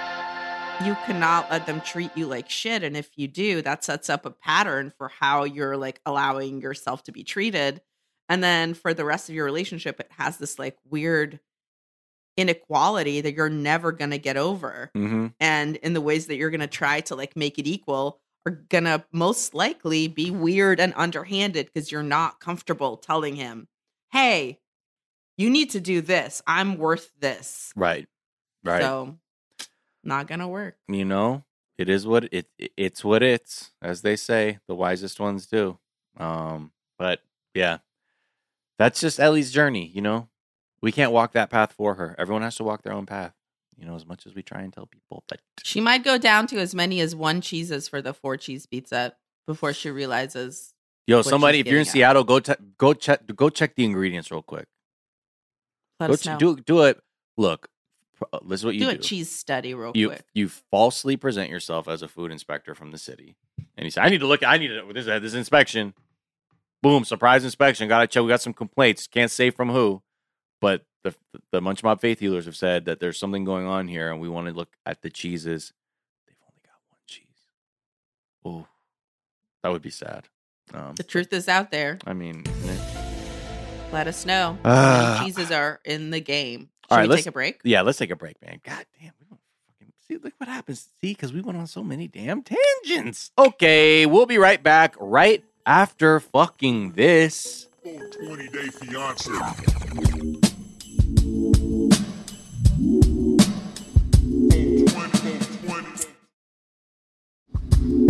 you cannot let them treat you like shit and if you do, that sets up a pattern for how you're like allowing yourself to be treated. And then for the rest of your relationship it has this like weird inequality that you're never going to get over mm-hmm. and in the ways that you're going to try to like make it equal are going to most likely be weird and underhanded because you're not comfortable telling him hey you need to do this i'm worth this right, right. so not gonna work you know, it is what it it's what it's, as they say, the wisest ones do. Um, but yeah, that's just Ellie's journey. You know, we can't walk that path for her. Everyone has to walk their own path. You know, as much as we try and tell people, but she might go down to as many as one cheeses for the four cheese pizza before she realizes yo, somebody, if you're in at. Seattle, go te- go check go check the ingredients real quick. Let Go us know. do do it. Look, uh, this is what you do do. a cheese study real you quick you falsely present yourself as a food inspector from the city, and he said, "I need to look. I need to this this inspection." Boom! Surprise inspection. Got to check. We got some complaints. Can't say from who, but the the Munch Mob faith healers have said that there's something going on here, and we want to look at the cheeses. They've only got one cheese. Oh, that would be sad. Um, the truth is out there I mean, it? Let us know how Ah. cheeses are in the game should All right, we let's- take a break yeah. Let's take a break, man. God damn, we don't fucking see. Look what happens. See, because we went on so many damn tangents. Okay, we'll be right back right after fucking this. 20 Day Fiance.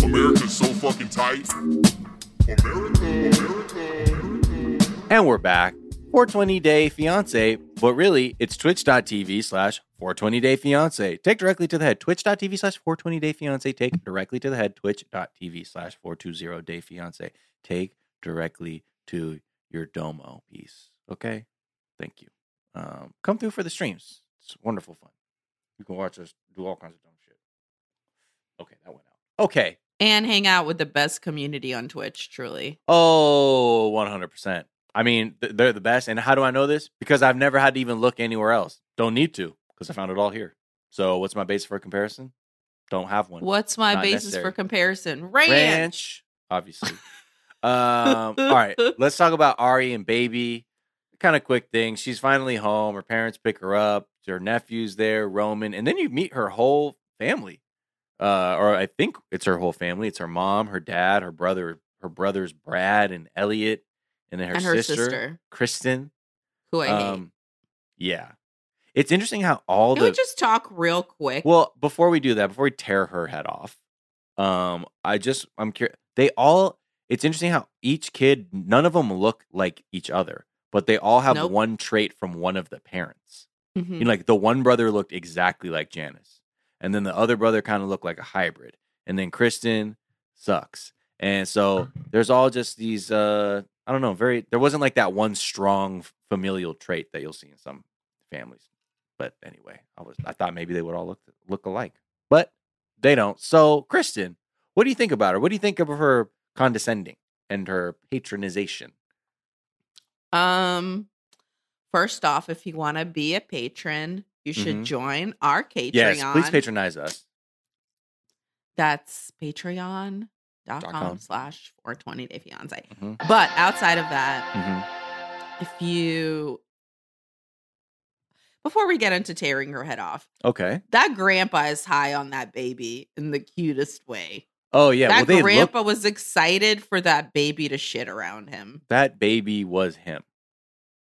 America's so fucking tight. America, America. And we're back. 420 Day Fiance, but really it's twitch.tv slash 420 Day Fiance. Take directly to the head. Twitch.tv slash 420 Day Fiance. Take directly to the head. Twitch.tv slash 420 Day Fiance. Take directly to your Domo piece. Okay? Thank you. Um, come through for the streams. It's wonderful fun. You can watch us do all kinds of dumb shit. Okay, that went out. Okay. and hang out with the best community on Twitch. Truly, Oh, 100%. I mean, they're the best. And how do I know this? Because I've never had to even look anywhere else. Don't need to because I found it all here. So what's my base for comparison? Don't have one. What's my Not basis necessary. for comparison? Ranch. Ranch, obviously. um, all right, let's talk about Ari and Baby. Kind of quick thing. She's finally home. Her parents pick her up. Her nephew's there, Roman, and then you meet her whole family. Uh, or I think it's her whole family. It's her mom, her dad, her brother, her brothers Brad and Elliot, and then her, and her sister, sister, Kristen. who I hate. Um, yeah, it's interesting how all Can the we just talk real quick? well, before we do that, before we tear her head off, um, I just I'm curious. They all. It's interesting how each kid, none of them look like each other, but they all have Nope. one trait from one of the parents. Mhm. You know, like the one brother looked exactly like Janice, and then the other brother kind of looked like a hybrid, and then Kristen sucks, and so there's all just these. uh I don't know. Very. There wasn't like that one strong familial trait that you'll see in some families. But anyway, I was I thought maybe they would all look look alike, but they don't. So, Kristen, what do you think about her? What do you think of her condescending and her patronization? Um, first off, if you want to be a patron, you should Mhm. join our Patreon. Yes, please patronize us. That's patreon.com com. slash 420 day fiance. Mhm. But outside of that, hmm if you before we get into tearing her head off, Okay. that grandpa is high on that baby in the cutest way. Oh yeah. that they grandpa look. was excited for that baby to shit around him. That baby was him.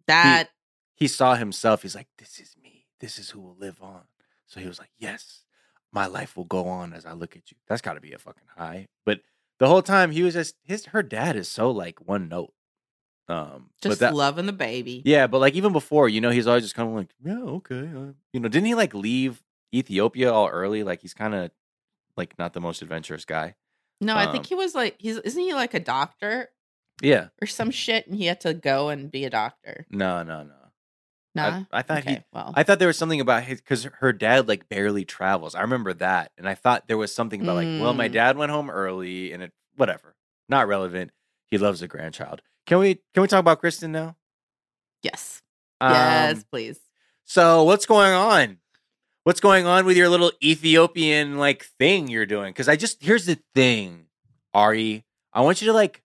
That He saw himself. He's like, "This is me. This is who will live on." So he was like, "Yes, my life will go on as I look at you." That's got to be a fucking high. But the whole time he was just his. Her dad is so like one note. Um, just that, loving the baby. Yeah, but like even before, you know, he's always just kind of like, yeah, okay, uh, you know, didn't he like leave Ethiopia all early? Like he's kind of like not the most adventurous guy. No, I Um, think he was like he's isn't he like a doctor Yeah, or some shit and he had to go and be a doctor. no, no, no. Nah. I, I thought okay, he, well. I thought there was something about his because her dad like barely travels. I remember that, and I thought there was something about like, well, my Mm. dad went home early, and it whatever, not relevant. He loves a grandchild. Can we can we talk about Kristen now? yes. Um, yes, please. So what's going on? What's going on with your little Ethiopian like thing you're doing? Because I just here's the thing, Ari. I want you to like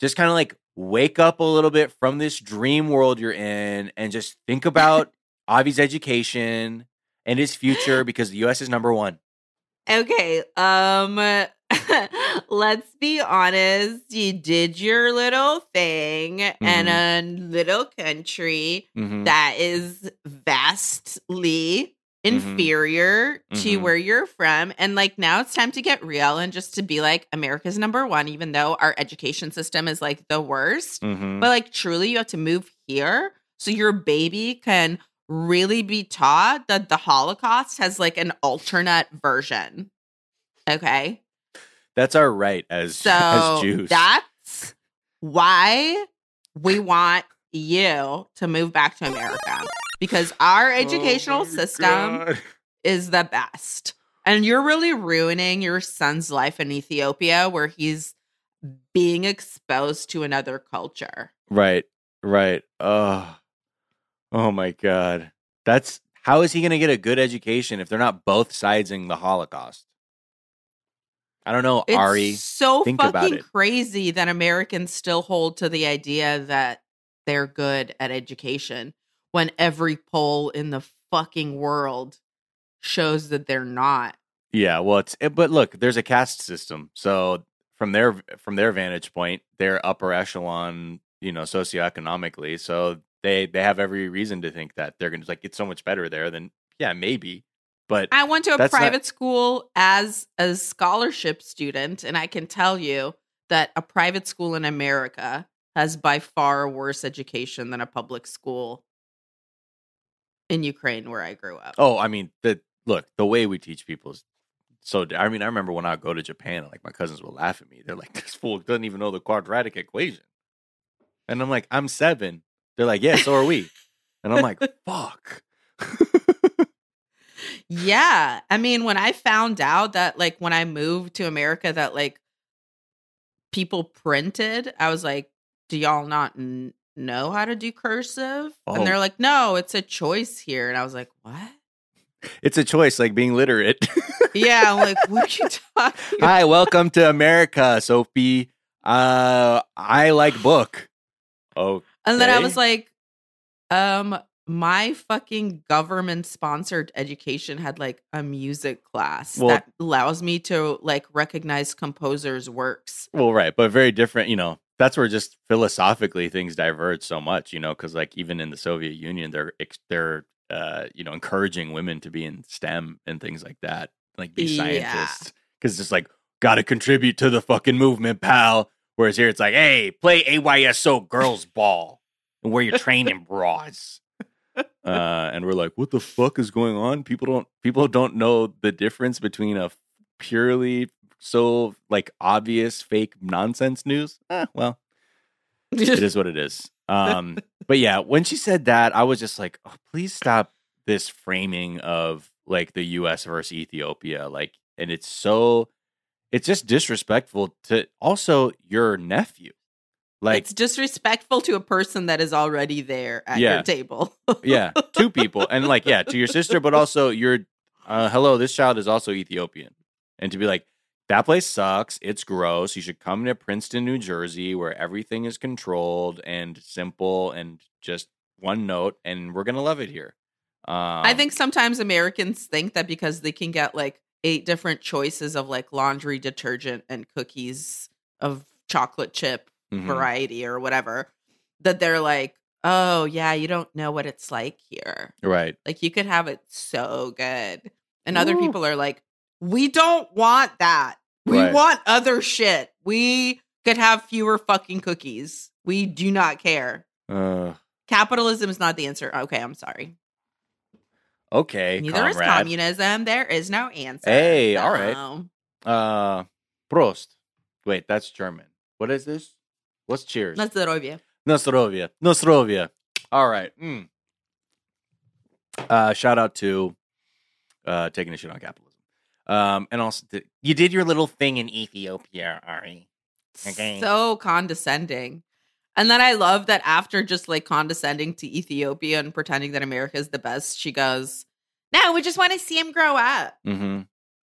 just kind of like wake up a little bit from this dream world you're in and just think about Avi's education and his future because the US is number one. Okay, um let's be honest. You did your little thing in Mm-hmm. a little country Mhm. that is vastly Mhm. inferior to Mhm. where you're from and like now it's time to get real and just to be like America's number 1 even though our education system is like the worst. Mhm. But like truly you have to move here so your baby can really be taught that the Holocaust has like an alternate version. Okay? That's our right as So as Jews. that's why we want you to move back to America because our oh educational Oh system God. is the best. And you're really ruining your son's life in Ethiopia where he's being exposed to another culture. Right, right. Oh, oh my God. That's how is he going to get a good education if they're not both sidesing the Holocaust? I don't know, It's Ari. so think fucking crazy that Americans still hold to the idea that they're good at education when every poll in the fucking world shows that they're not. Yeah, well, it's it, but look, there's a caste system, so from their from their vantage point, they're upper echelon, you know, socioeconomically. So they they have every reason to think that they're going to like it's so much better there than yeah, maybe. But I went to a That's not- private school as a scholarship student, and I can tell you that a private school in America has by far worse education than a public school in Ukraine, where I grew up. Oh, I mean, the look, the way we teach people is so. I mean, I remember when I go to Japan, like my cousins will laugh at me. They're like, "This fool doesn't even know the quadratic equation," and I'm like, "I'm seven. They're like, "Yeah, so are we," and I'm like, "Fuck." Yeah. I mean, when I found out that, like, when I moved to America, that, like, people printed, I was like, do y'all not n- know how to do cursive? Oh. And they're like, no, it's a choice here. And I was like, what? It's a choice, like being literate. Yeah, I'm like, what are you talking about? Hi, welcome to America, Sophie. Uh, I like book. Oh, And then I was like, um, my fucking government sponsored education had like a music class Well- that allows me to like recognize composers' works. well, right, but very different. You know, that's where just philosophically things diverge so much. You know, because like even in the Soviet Union, they're they're uh, you know encouraging women to be in STEM and things like that, like be scientists, because it's just like got to contribute to the fucking movement, pal. Whereas here, it's like, hey, play AYSO girls ball and wear your training bras. uh, and we're like, what the fuck is going on? People don't people don't know the difference between a purely so like obvious fake nonsense news. Eh, well, it is what it is. Um, but yeah, when she said that, I was just like, oh, please stop this framing of like the U.S. versus Ethiopia. Like, and it's so, it's just disrespectful to also your nephew. Like, it's disrespectful to a person that is already there at Yeah. your table. yeah, two people, and like, yeah, to your sister, but also your, uh, hello, this child is also Ethiopian, and to be like, that place sucks. It's gross. You should come to Princeton, New Jersey, where everything is controlled and simple and just one note, and we're gonna love it here. Um, I think sometimes Americans think that because they can get like eight different choices of like laundry detergent and cookies of chocolate chip mhm. variety or whatever, that they're like, oh, yeah, you don't know what it's like here. right. Like you could have it so good. And other people are like, we don't want that. We right. want other shit. We could have fewer fucking cookies. We do not care. Uh, Capitalism is not the answer. Okay, I'm sorry. Okay, neither comrade. is communism. There is no answer. Hey, so. all right. Uh, Prost. Wait, that's German. What is this? What's cheers? Nostrovia. Nostrovia. Nostrovia. All right. Mm. Uh, shout out to uh, taking a shit on capitalism. Um, and also, th- you did your little thing in Ethiopia, Ari. Okay. So condescending. And then I love that after just like condescending to Ethiopia and pretending that America is the best, she goes, No, we just want to see him grow up. Mm-hmm.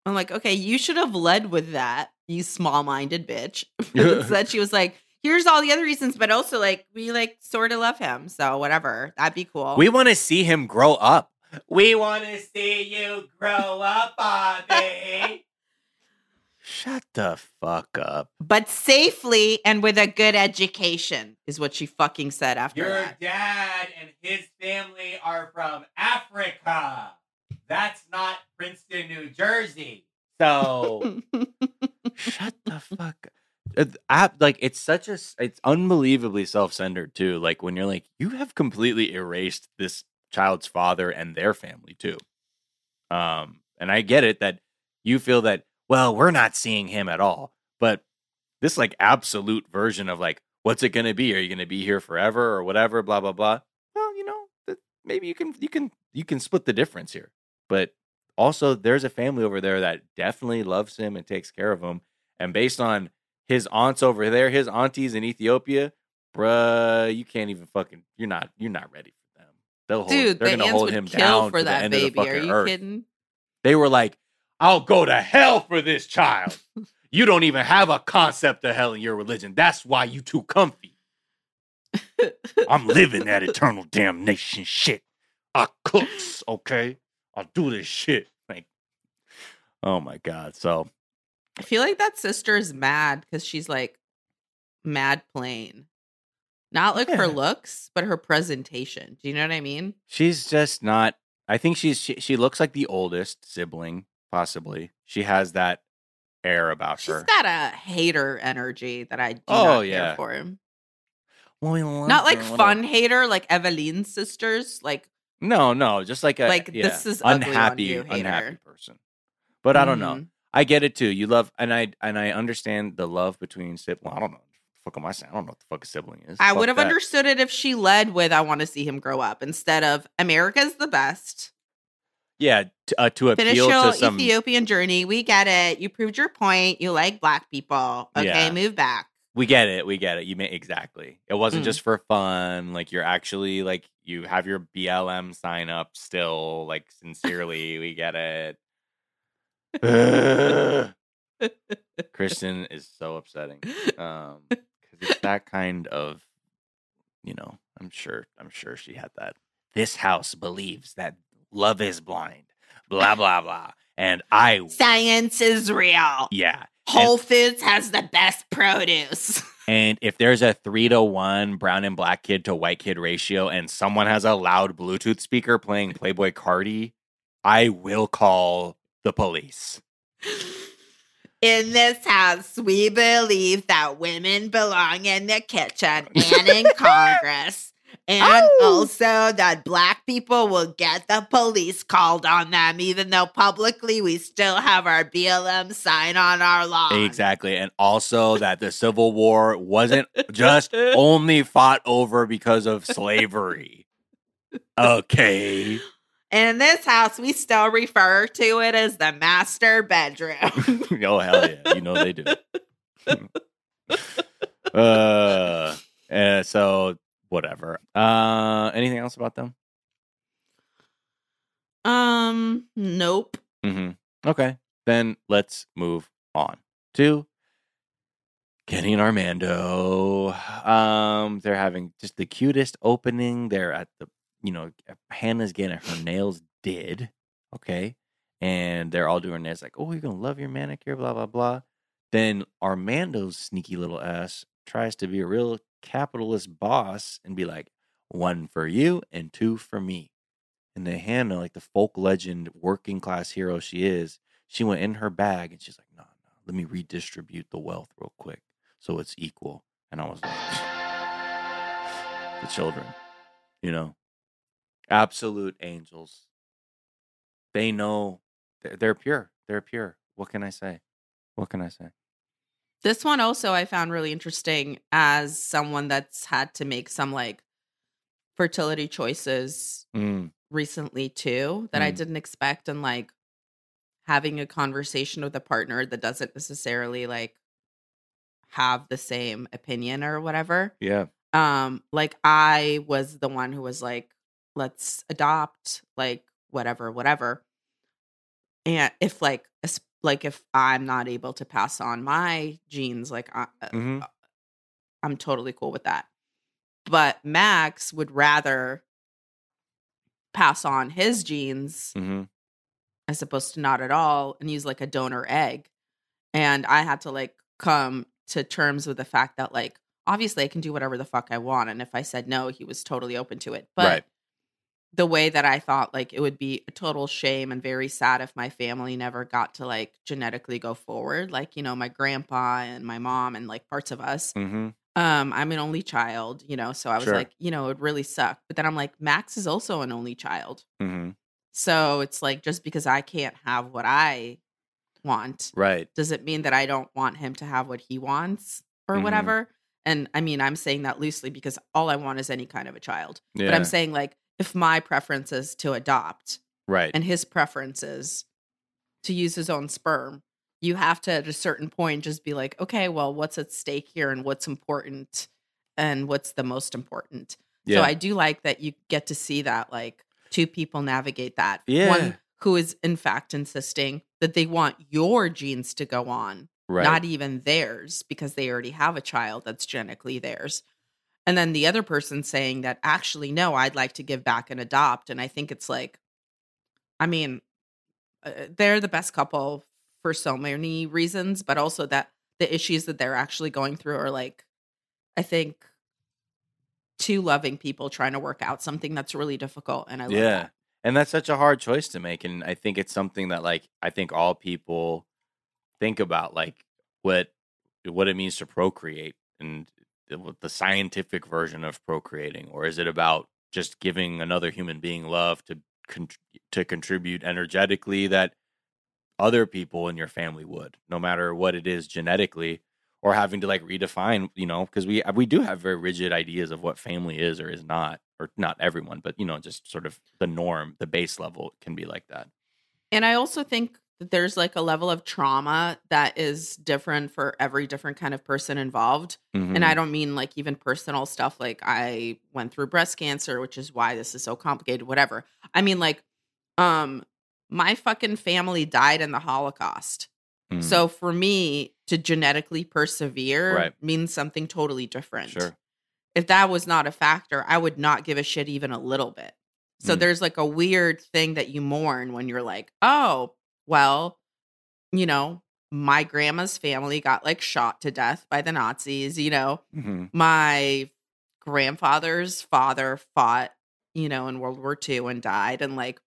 I'm like, okay, you should have led with that, you small minded bitch. Instead, she was like, here's all the other reasons, but also like we like sort of love him. So whatever. That'd be cool. We want to see him grow up. We want to see you grow up, Bobby. Shut the fuck up. but safely and with a good education, is what she fucking said after that. Your dad and his family are from Africa. That's not Princeton, New Jersey. So shut the fuck. up. app like it's such a it's unbelievably self-centered too. Like when you're like you have completely erased this child's father and their family too. Um, and I get it that you feel that well we're not seeing him at all, but this like absolute version of like what's it going to be? Are you going to be here forever or whatever? Blah blah blah. Well, you know, maybe you can you can you can split the difference here, but also there's a family over there that definitely loves him and takes care of him, and based on his aunts over there, his aunties in Ethiopia, bruh, you can't even fucking. You're not. You're not ready. They'll hold. Dude, they're the gonna hold him down for that end of the baby. Are you earth. kidding? They were like, "I'll go to hell for this child." you don't even have a concept of hell in your religion. That's why you too comfy. I'm living that eternal damnation shit. I cooks, okay? I'll do this shit. Like, oh my god. So I feel like that sister is mad because she's like mad plain. Not like her looks, but her presentation. Do you know what I mean? she's just not. I think she's she, she looks like the oldest sibling, possibly. She has that air about She's her. got a hater energy that I do Oh, not yeah. care for him. Well, Not like fun hater, like Evelin's sisters. Like No, no, just like a Like, yeah, this is unhappy, you, unhappy hater. person. But I don't know. mhm. I get it too. You love, and I and I understand the love between sibling. Well, I don't know. Fuck am I saying? I don't know what the fuck a sibling is. I Fuck would have that. understood it if she led with "I want to see him grow up" instead of "America's the best." Yeah, t- uh, to Finish appeal your to some. Ethiopian journey. We get it. You proved your point. You like black people. Okay, Yeah. move back. we get it. We get it. You may exactly. It wasn't Mm. just for fun. Like you're actually like you have your BLM sign up still. Like sincerely, we get it. Ugh. Kristen is so upsetting. Um, because it's that kind of, you know. I'm sure. I'm sure she had that. This house believes that love is blind. Blah blah blah. And I, Science is real. yeah. Whole Foods has the best produce. And if there's a three to one brown and black kid to white kid ratio, and someone has a loud Bluetooth speaker playing Playboi Carti, I will call the police. In this house, we believe that women belong in the kitchen and in Congress. And oh! also that black people will get the police called on them, even though publicly we still have our BLM sign on our lawn. Exactly. And also that the Civil War wasn't just only fought over because of slavery. Okay. In this house, we still refer to it as the master bedroom. oh, hell yeah. You know they do. uh, uh, so, whatever. Uh, anything else about them? um, nope. Mm-hmm. Okay. Then let's move on to Kenny and Armando. Um, they're having just the cutest opening. They're at the, you know, Hannah's getting her nails did. Okay. And they're all doing this, like, oh, you're gonna love your manicure, blah, blah, blah. Then Armando's sneaky little ass tries to be a real capitalist boss and be like, one for you and two for me. And then Hannah, like the folk legend working class hero she is, she went in her bag and she's like, no, no, let me redistribute the wealth real quick so it's equal. And I was like, the children, you know, absolute angels. They know they're, they're pure. They're pure. What can I say? What can I say? This one also I found really interesting as someone that's had to make some like fertility choices Mm, recently too that I Mm. didn't expect and like having a conversation with a partner that doesn't necessarily like have the same opinion or whatever. yeah. Um like I was the one who was like let's adopt like whatever whatever. And if like like if I'm not able to pass on my genes like I, uh, hmm I'm totally cool with that. But Max would rather pass on his genes hmm as opposed to not at all and use like a donor egg. And I had to like come to terms with the fact that like obviously I can do whatever the fuck I want. And if I said no, he was totally open to it. But Right. The way that I thought like it would be a total shame and very sad if my family never got to like genetically go forward. Like, you know, my grandpa and my mom and like parts of us. hmm Um, I'm an only child, you know, so I was Sure. like, you know, it would really suck. But then I'm like, Max is also an only child. hmm So it's like just because I can't have what I want, Right. does it mean that I don't want him to have what he wants or Mhm. whatever? And I mean, I'm saying that loosely because all I want is any kind of a child. Yeah. But I'm saying like if my preference is to adopt right. and his preference is to use his own sperm, you have to at a certain point just be like, okay, well, what's at stake here and what's important and what's the most important. yeah. So I do like that you get to see that like two people navigate that. Yeah. One who is in fact insisting that they want your genes to go on, right. not even theirs, because they already have a child that's genetically theirs. And then the other person saying that actually, no, I'd like to give back and adopt. And I think it's like, I mean, uh, they're the best couple for so many reasons, but also that the issues that they're actually going through are like, I think, two loving people trying to work out something that's really difficult. And I love yeah that. and that's such a hard choice to make and i think it's something that like i think all people think about like what what it means to procreate and the, scientific version of procreating or is it about just giving another human being love to con- to contribute energetically that other people in your family would no matter what it is genetically or having to like redefine you know because we we do have very rigid ideas of what family is or is not or not everyone but you know just sort of the norm the base level can be like that. And I also think there's like a level of trauma that is different for every different kind of person involved. Mhm. And I don't mean like even personal stuff like I went through breast cancer, which is why this is so complicated, whatever. I mean like um my fucking family died in the Holocaust. Mhm. So for me to genetically persevere Right. means something totally different. Sure. If that was not a factor, I would not give a shit even a little bit. So Mm. there's like a weird thing that you mourn when you're like, oh, well, you know, my grandma's family got like shot to death by the Nazis, you know, Mhm. my grandfather's father fought, you know, in World War II and died. And like,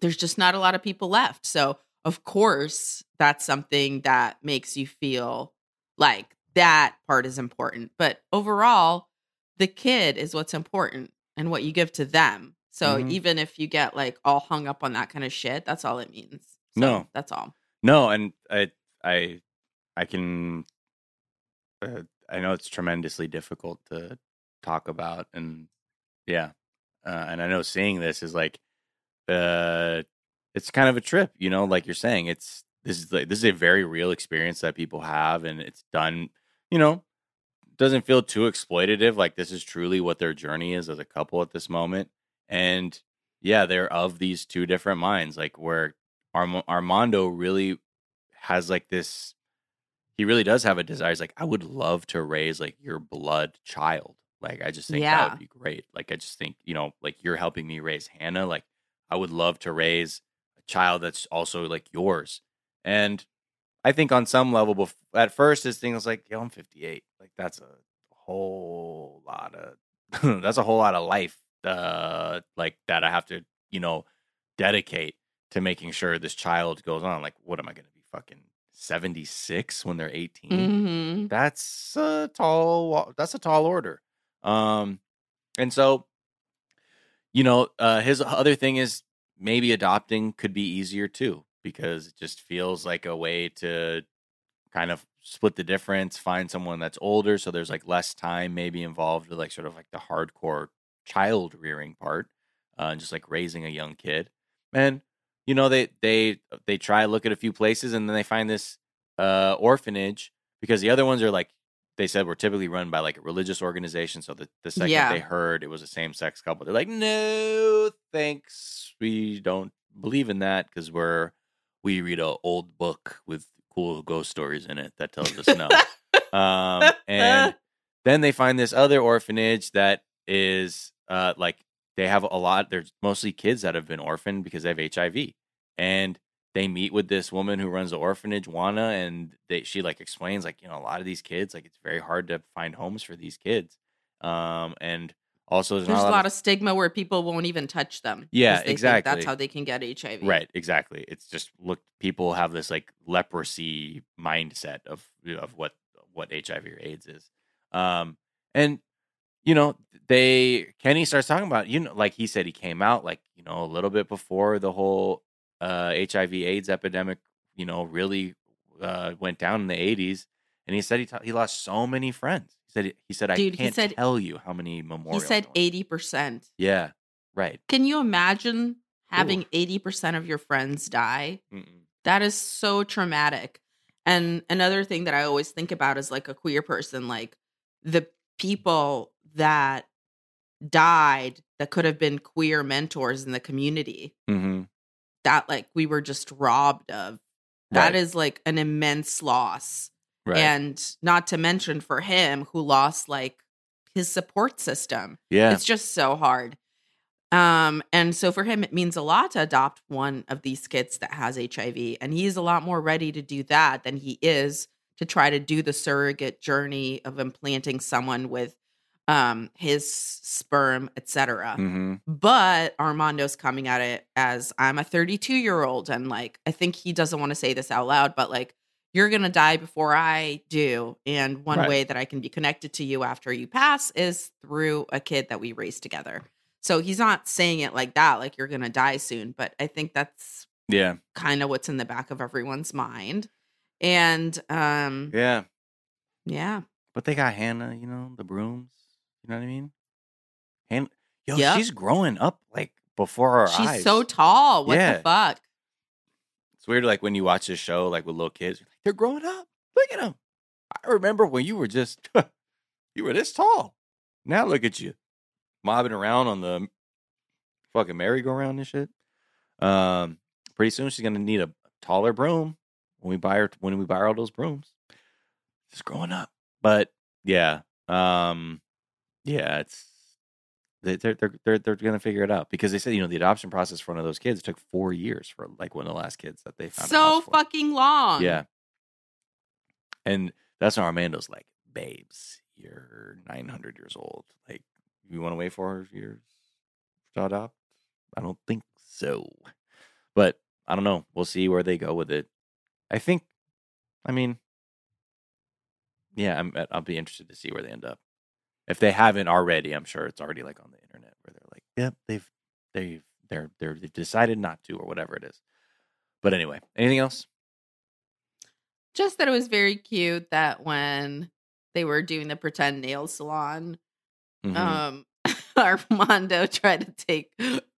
there's just not a lot of people left. So, of course, that's something that makes you feel like that part is important. But overall, the kid is what's important and what you give to them. So, Mhm. even if you get like all hung up on that kind of shit, that's all it means. So, No. that's all. No, and I I I can uh, I know it's tremendously difficult to talk about and yeah. Uh, and I know seeing this is like uh it's kind of a trip, you know, like you're saying it's this is like this is a very real experience that people have and it's done, you know, doesn't feel too exploitative like this is truly what their journey is as a couple at this moment. And yeah, they're of these two different minds like where Arm- Armando really has like this he really does have a desire he's like i would love to raise like your blood child. Like i just think that would be great. Like i just think you know like you're helping me raise hannah like i would love to raise a child that's also like yours. And i think on some level bef- at first this thing was like yo i'm 58 like that's a whole lot of that's a whole lot of life uh like that i have to you know dedicate to making sure this child goes on. Like, what am I going to be fucking 76 when they're 18? Mm-hmm. That's a tall, that's a tall order. Um, and so, you know, uh, his other thing is maybe adopting could be easier too, because it just feels like a way to kind of split the difference, find someone that's older. So there's like less time maybe involved with like sort of like the hardcore child rearing part, uh, and just like raising a young kid. And you know they they they try to look at a few places and then they find this uh orphanage because the other ones are like they said were typically run by like a religious organization so the, the second Yeah. they heard it was a same-sex couple they're like no thanks. We don't believe in that because we're we read an old book with cool ghost stories in it that tells us no. Um and then they find this other orphanage that is uh like they have a lot there's mostly kids that have been orphaned because they have hiv and they meet with this woman who runs the orphanage juana and they she like explains like you know a lot of these kids like it's very hard to find homes for these kids um and also there's, There's a lot of stigma where people won't even touch them. Yeah, exactly. That's how they can get HIV. Right, exactly. It's just look people have this like leprosy mindset of of what what HIV or AIDS is. Um and you know, they Kenny starts talking about, you know, like he said he came out like, you know, a little bit before the whole uh HIV AIDS epidemic, you know, really uh went down in the 80s and he said he ta- he lost so many friends. He said he said Dude, I he can't said- tell you how many memorials. He said 80%. Yeah. Right. Can you imagine having Oof. 80% of your friends die? Mm-mm. That is so traumatic. And another thing that I always think about is like a queer person, like the people that died that could have been queer mentors in the community Mhm. That like we were just robbed of. That Right. is like an immense loss. Right. And not to mention for him who lost like his support system. yeah. It's just so hard. Um, and so for him, it means a lot to adopt one of these kids that has HIV. And he's a lot more ready to do that than he is to try to do the surrogate journey of implanting someone with um his sperm, etc. hmm But Armando's coming at it as I'm a 32 year old, and like I think he doesn't want to say this out loud, but like you're gonna die before I do, and one Right. way that I can be connected to you after you pass is through a kid that we raised together. So he's not saying it like that, like you're gonna die soon, but I think that's Yeah. kind of what's in the back of everyone's mind. And um, Yeah. yeah, But they got Hannah, you know, the brooms. You know what I mean? And yo, Yep. she's growing up like before our she's eyes. She's so tall. What Yeah. the fuck? It's weird, like when you watch this show, like with little kids, they're growing up. Look at them. I remember when you were just, you were this tall. Now look at you, mobbing around on the fucking merry-go-round and shit. Um, pretty soon she's gonna need a taller broom when we buy her when we buy her all those brooms. Just growing up, but yeah, um, yeah, it's they- they're they're they're they're gonna figure it out because they said you know the adoption process for one of those kids took four years for like one of the last kids that they found. So fucking long. yeah, and that's when Armando's like, babes, you're nine hundred years old. Like, you want to wait four years to adopt? I don't think so, but I don't know. We'll see where they go with it. I think, I mean, yeah, I'm, I'll be interested to see where they end up. If they haven't already, I'm sure it's already like on the internet where they're like, "Yep, they've they've they're they're they've decided not to or whatever it is." But anyway, anything else? Just that it was very cute that when they were doing the pretend nail salon, Mhm. um Armando tried to take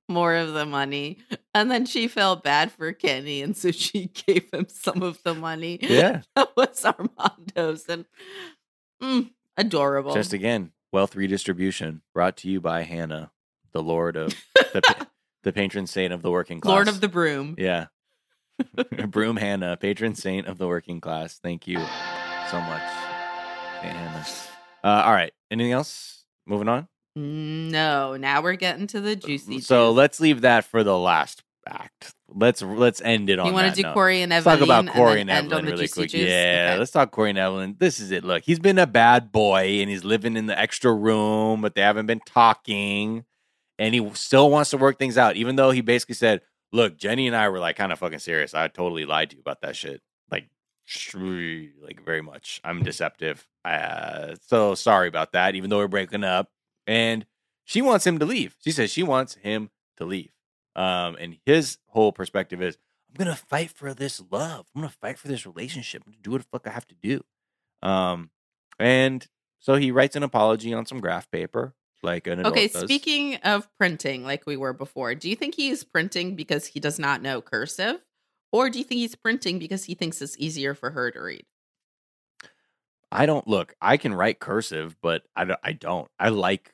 more of the money and then she felt bad for Kenny and so she gave him some of the money. yeah, That was Armando's and mm, adorable. just again, wealth redistribution brought to you by Hannah, the Lord of the pa- the patron saint of the working class. Lord of the Broom. Yeah. Broom Hannah, patron saint of the working class. Thank you so much, Hannah. Uh, all right. Anything else? Moving on. No, now we're getting to the juicy. So juice. let's leave that for the last act. Let's let's end it on. That. You want to do note. Corey and Let's Evelin? talk about Corey and, on Evelin really quick. juice? Yeah, Okay. let's talk Corey and Evelin. This is it. Look, he's been a bad boy and he's living in the extra room, but they haven't been talking. And he still wants to work things out, even though he basically said, Look, Jenny and I were like kind of fucking serious. I totally lied to you about that shit. Like, like very much. I'm deceptive. Uh, so sorry about that, even though we're breaking up. And she wants him to leave. She says she wants him to leave. Um, and his whole perspective is, I'm gonna fight for this love. I'm gonna fight for this relationship. I'm gonna do what the fuck I have to do. Um, and so he writes an apology on some graph paper, like an Okay, does. speaking of printing, like we were before, do you think he's printing because he does not know cursive? Or do you think he's printing because he thinks it's easier for her to read? I don't look. I can write cursive, but I don't. I don't. I like.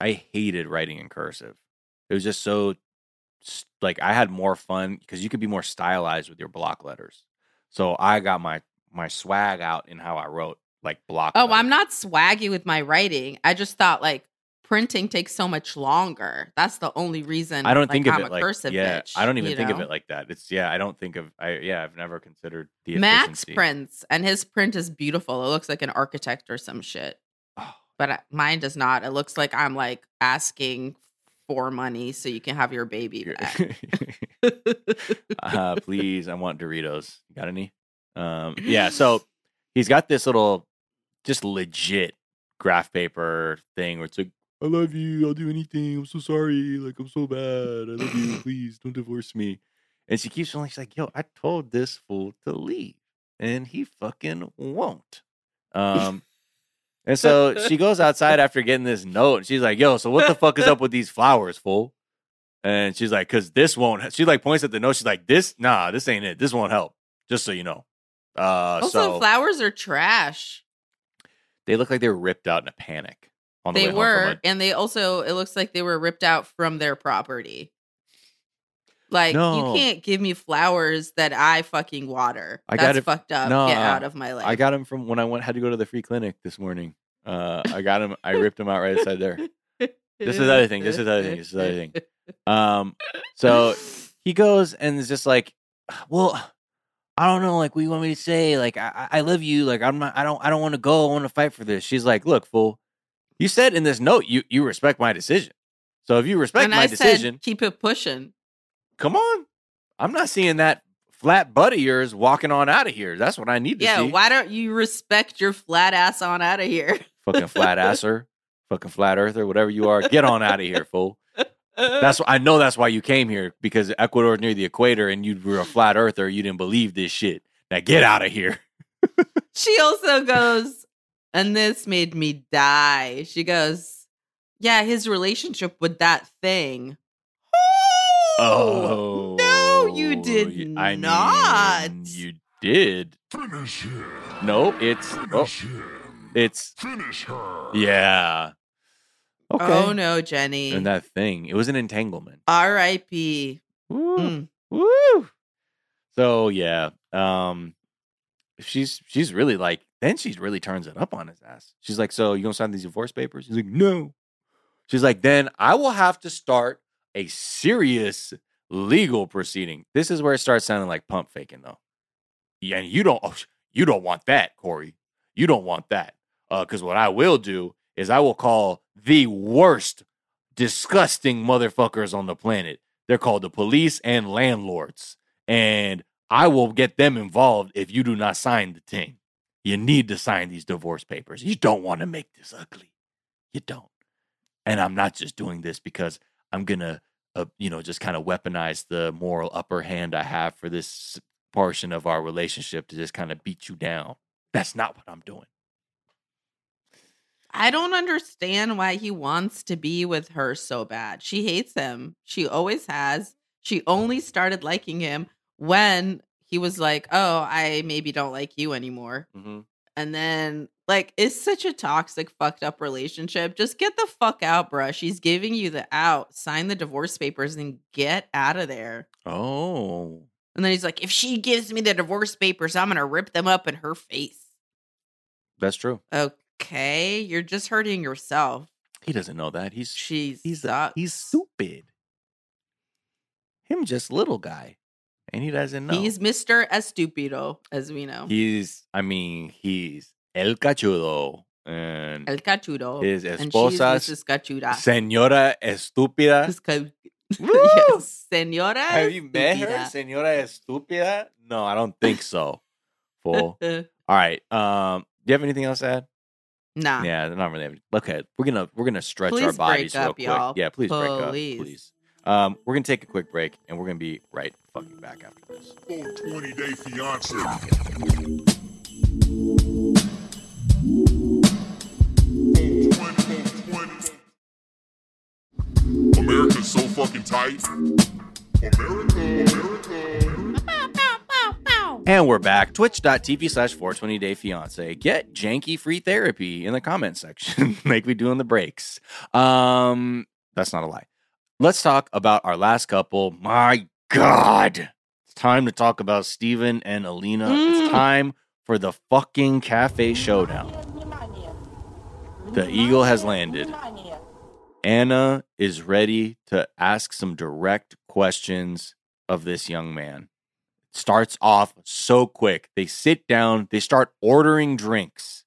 I hated writing in cursive. It was just so like I had more fun because you could be more stylized with your block letters. So I got my my swag out in how I wrote like block. Oh, letters. I'm not swaggy with my writing. I just thought like printing takes so much longer. That's the only reason I don't like, think of I'm it a like cursive yeah. bitch, I don't even think of it like that. It's yeah. I don't think of I yeah. I've never considered the Max efficiency. prints and his print is beautiful. It looks like an architect or some shit. Oh, But uh, mine does not. It looks like I'm like asking for money so you can have your baby back. uh, please, I want Doritos. You got any? Um, yeah. So he's got this little, just legit graph paper thing where it's like, "I love you. I'll do anything. I'm so sorry. Like I'm so bad. I love you. Please don't divorce me." And she keeps feeling she's like, "Yo, I told this fool to leave, and he fucking won't." Um. And so she goes outside after getting this note. And she's like, "Yo, so what the fuck is up with these flowers, fool?" And she's like, "Cause this won't." She like points at the note. She's like, "This, nah, this ain't it. This won't help. Just so you know." Uh, also, so flowers are trash. they look like they were ripped out in a panic. On the They were, a- and they also it looks like they were ripped out from their property. Like No. you can't give me flowers that I fucking water. I got That's it- fucked up. no, Get out of my life. I got them from when I went had to go to the free clinic this morning. Uh, I got them. I ripped them out right outside there. This is the other thing. This is the other thing. This is the other thing. Um, so he goes and is just like, well, I don't know. Like, what do you want me to say? Like, I, I I love you. Like, I'm not. I don't. I don't want to go. I want to fight for this. She's like, look, fool. You said in this note you you respect my decision. So if you respect and my I decision, said, keep it pushing. Come on. I'm not seeing that flat butt of yours walking on out of here. That's what I need to Yeah, see. Yeah, why don't you respect your flat ass on out of here? Fucking flat asser, fucking flat earther, whatever you are. Get on out of here, fool. That's I know that's why you came here because Ecuador is near the equator and you were a flat earther. You didn't believe this shit. Now get out of here. she also goes, and this made me die. She goes, Yeah, his relationship with that thing. Oh no, you did I not. Mean, you did. Finish him. No, it's oh, him. it's Finish her. yeah. Okay. Oh no, Jenny. And that thing, it was an entanglement. R.I.P. Woo. Mm. Woo. So yeah, um, she's she's really like then she really turns it up on his ass. She's like, "So you gonna sign these divorce papers?" He's like, "No." She's like, "Then I will have to start a serious legal proceeding." This is where it starts sounding like pump faking, though. Yeah, and you don't oh, you don't want that, Corey. You don't want that. Uh, because what I will do is I will call the worst, disgusting motherfuckers on the planet. They're called the police and landlords. And I will get them involved if you do not sign the thing. You need to sign these divorce papers. You don't want to make this ugly. You don't. And I'm not just doing this because I'm to, uh, you know, just kind of weaponize the moral upper hand I have for this portion of our relationship to just kind of beat you down. That's not what I'm doing. I don't understand why he wants to be with her so bad. She hates him. She always has. She only started liking him when he was like, "Oh, I maybe don't like you anymore." Mm-hmm. And then like it's such a toxic fucked up relationship. Just get the fuck out, bruh. She's giving you the out. Sign the divorce papers and get out of there. Oh. And then he's like, "If she gives me the divorce papers, I'm going to rip them up in her face." That's true. Okay, you're just hurting yourself. He doesn't know that. He's She's he's he's stupid. Him just little guy, and he doesn't know. He's Mr. Estupido, as we know. he's I mean he's el cachudo and El cachudo. his and she's esposa's Mrs. Cachuda. señora estúpida. Mrs. Ca- Woo! yes, Senora. Have you met her, señora estúpida? No, I don't think so. Fool. All right. Um, do you have anything else to add? nah. Yeah, not really. Have Okay, we're gonna we're gonna stretch our Please break bodies real up, quick. y'all. Yeah, please, break up, Please. please. Um, we're gonna take a quick break, and we're gonna be right fucking back after this. 420 day fiance. Fucking tight. America, America. And we're back. Twitch.tv slash 420 day fiance. Get janky free therapy in the comment section, like we do in the breaks. Um, that's not a lie. Let's talk about our last couple. My God. It's time to talk about Steven and Alina. Mm. It's time for the fucking cafe showdown. The eagle has landed. Anna is ready to ask some direct questions of this young man. Starts off so quick. They sit down, they start ordering drinks.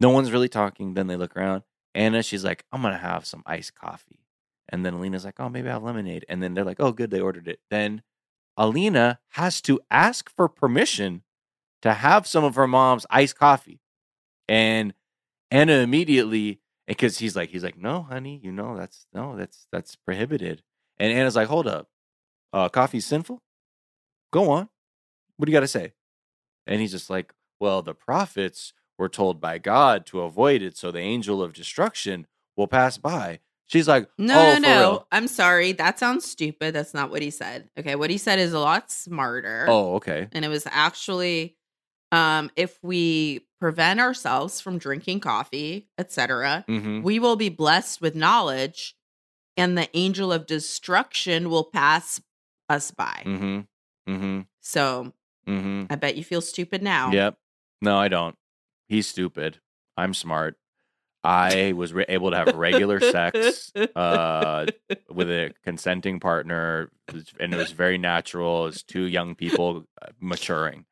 No one's really talking. Then they look around. Anna, she's like, I'm going to have some iced coffee. And then Alina's like, oh, maybe I'll have lemonade. And then they're like, oh, good, they ordered it. Then Alina has to ask for permission to have some of her mom's iced coffee. And Anna immediately, because he's like, he's like, no, honey, you know that's no, that's that's prohibited. And Anna's like, hold up, uh, coffee's sinful. Go on, what do you got to say? And he's just like, well, the prophets were told by God to avoid it, so the angel of destruction will pass by. She's like, No, oh, no, no. real? I'm sorry. That sounds stupid. That's not what he said. Okay, what he said is a lot smarter. Oh, okay. and it was actually um if we prevent ourselves from drinking coffee etc Mm-hmm. we will be blessed with knowledge and the angel of destruction will pass us by Mm-hmm. Mm-hmm. so Mm-hmm. i bet you feel stupid now Yep. No, I don't. He's stupid. I'm smart. I was re- able to have regular sex uh, with a consenting partner, and it was very natural. It's two young people uh, maturing,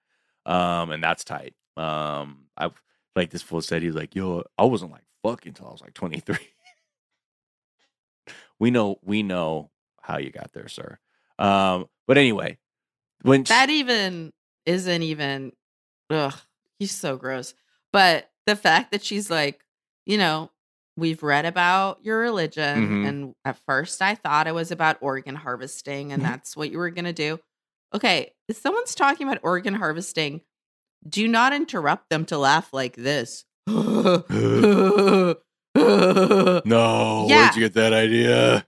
um, and that's tight. Um, I like this fool said he's like, "Yo, I wasn't like fucking until I was like 23." we know, we know how you got there, sir. Um, but anyway, when that even isn't even ugh he's so gross but the fact that she's like you know we've read about your religion Mhm. and at first i thought it was about organ harvesting and Mhm. that's what you were going to do okay if someone's talking about organ harvesting do not interrupt them to laugh like this no, Yeah. where'd you get that idea?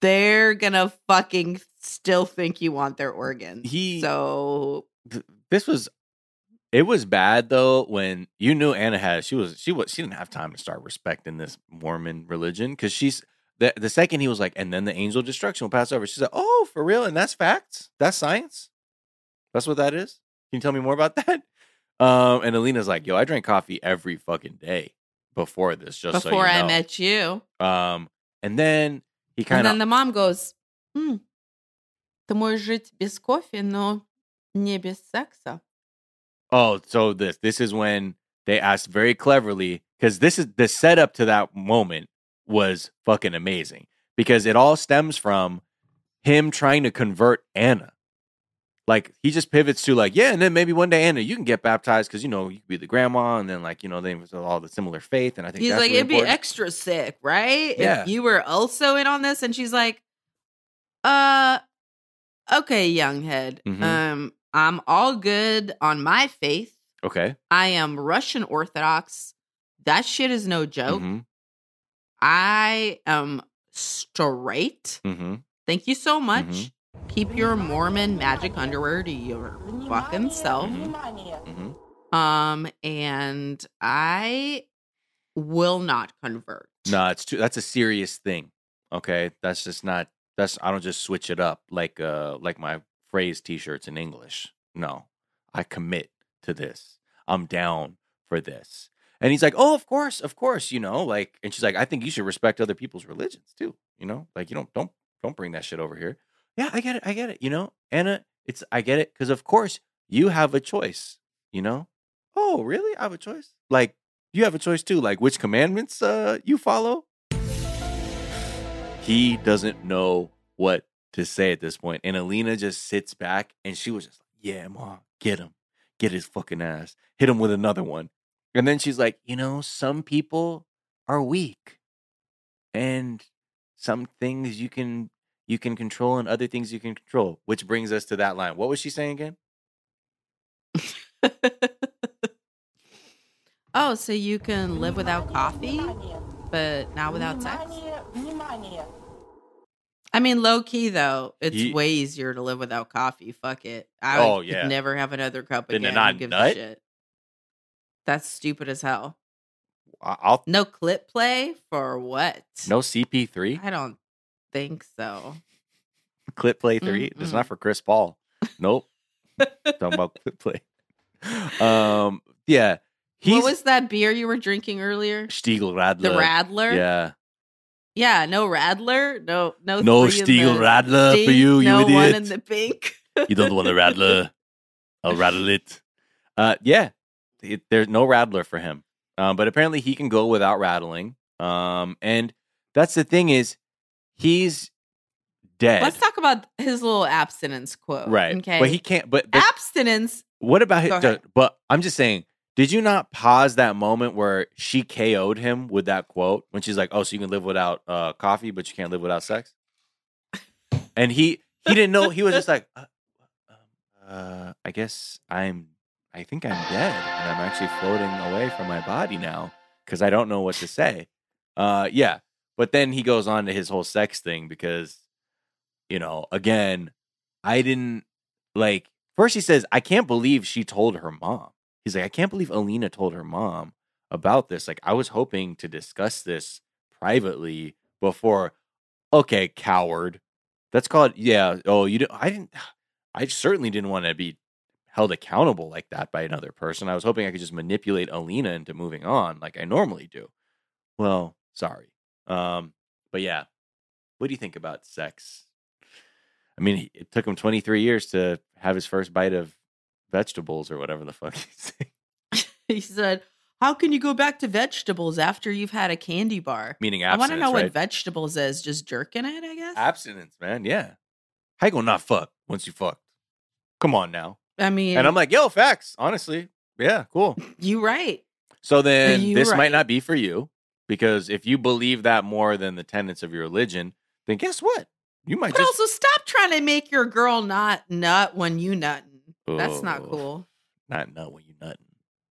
they're gonna fucking still think you want their organs. He- so th- this was it was bad though when you knew Anna had she was she was she didn't have time to start respecting this Mormon religion because she's the the second he was like and then the angel of destruction will pass over she's like oh for real and that's facts that's science that's what that is can you tell me more about that um and Alina's like yo I drank coffee every fucking day before this just so before you I know. met you, um and then he and kind then of the mom goes, hmm, "Ты можешь жить без кофе, но не без секса." Oh, so this this is when they asked very cleverly because this is the setup to that moment was fucking amazing because it all stems from him trying to convert Anna. Like he just pivots to like, yeah, and then maybe one day Anna, you can get baptized because you know you could be the grandma, and then like you know they was all the similar faith, and I think He's like, really "It'd be extra sick, right? Yeah. If you were also in on this." And she's like, "Uh, okay, young head. Mhm. Um, I'm all good on my faith. okay, I am Russian Orthodox. That shit is no joke. hmm I am straight. hmm Thank you so much. Mhm. Keep your Mormon magic underwear to your fucking self. hmm Um, and I will not convert. No, it's too. That's a serious thing. Okay, that's just not. That's I don't just switch it up like uh like my phrase T-shirts in English. No, I commit to this. I'm down for this. And he's like, oh, of course, of course, you know, like, and she's like, I think you should respect other people's religions too. You know, like you don't don't don't bring that shit over here. Yeah, I get it, I get it. You know, Anna, it's I get it because of course you have a choice. You know. Oh, really? I have a choice. Like you have a choice too, like which commandments uh you follow. He doesn't know what to say at this point, and Alina just sits back, and she was just like, "Yeah, ma, get him, get his fucking ass, hit him with another one." And then she's like, "You know, some people are weak, and some things you can you can control, and other things you can control." Which brings us to that line. What was she saying again? oh, so you can live without coffee, but not without sex? I mean, low key though, it's Ye- way easier to live without coffee. Fuck it. I Oh, would yeah. never have another cup again. not Who gives nut? a shit? That's stupid as hell. I'll No clip play for what? no CP three. I don't think so. Clip Play 3. It's not for Chris Paul. Nope. Talking about Clip Play. Um, yeah. He's what was that beer you were drinking earlier? Stiegl Radler. The Radler. Yeah. Yeah, no Radler. No, no. No Stiegl Radler for you, you no one in the pink. You don't want a Radler. I'll rattle it. Uh, yeah. It- there's no rattler for him. Um, but apparently he can go without rattling. Um, and that's the thing is he's dead. Let's talk about his little abstinence quote. right. Okay. But he can't. But, but abstinence. What about his? But I'm just saying, did you not pause that moment where she KO'd him with that quote when she's like, "Oh, so you can live without uh, coffee, but you can't live without sex"? And he he didn't know. He was just like, uh, um, uh, "I guess I'm. I think I'm dead, and I'm actually floating away from my body now because I don't know what to say." Uh, yeah. But then he goes on to his whole sex thing because, you know, again, I didn't like first he says i can't believe she told her mom he's like i can't believe alina told her mom about this like i was hoping to discuss this privately before okay coward that's called yeah oh you didn't i didn't i certainly didn't want to be held accountable like that by another person i was hoping i could just manipulate alina into moving on like i normally do well sorry um but yeah what do you think about sex I mean, it took him 23 years to have his first bite of vegetables or whatever the fuck he's saying. He said, "How can you go back to vegetables after you've had a candy bar?" Meaning I want to know right? what vegetables is. Just jerking it, I guess. abstinence, man. Yeah. How you gonna not fuck once you fucked? Come on now. I mean, And I'm like, yo, facts. Honestly, yeah, cool. you right. So then You this right. might not be for you because if you believe that more than the tenets of your religion, then guess what? You might But just also, stop trying to make your girl not nut when you nutting. That's not Oh. cool. not nut when you nutting.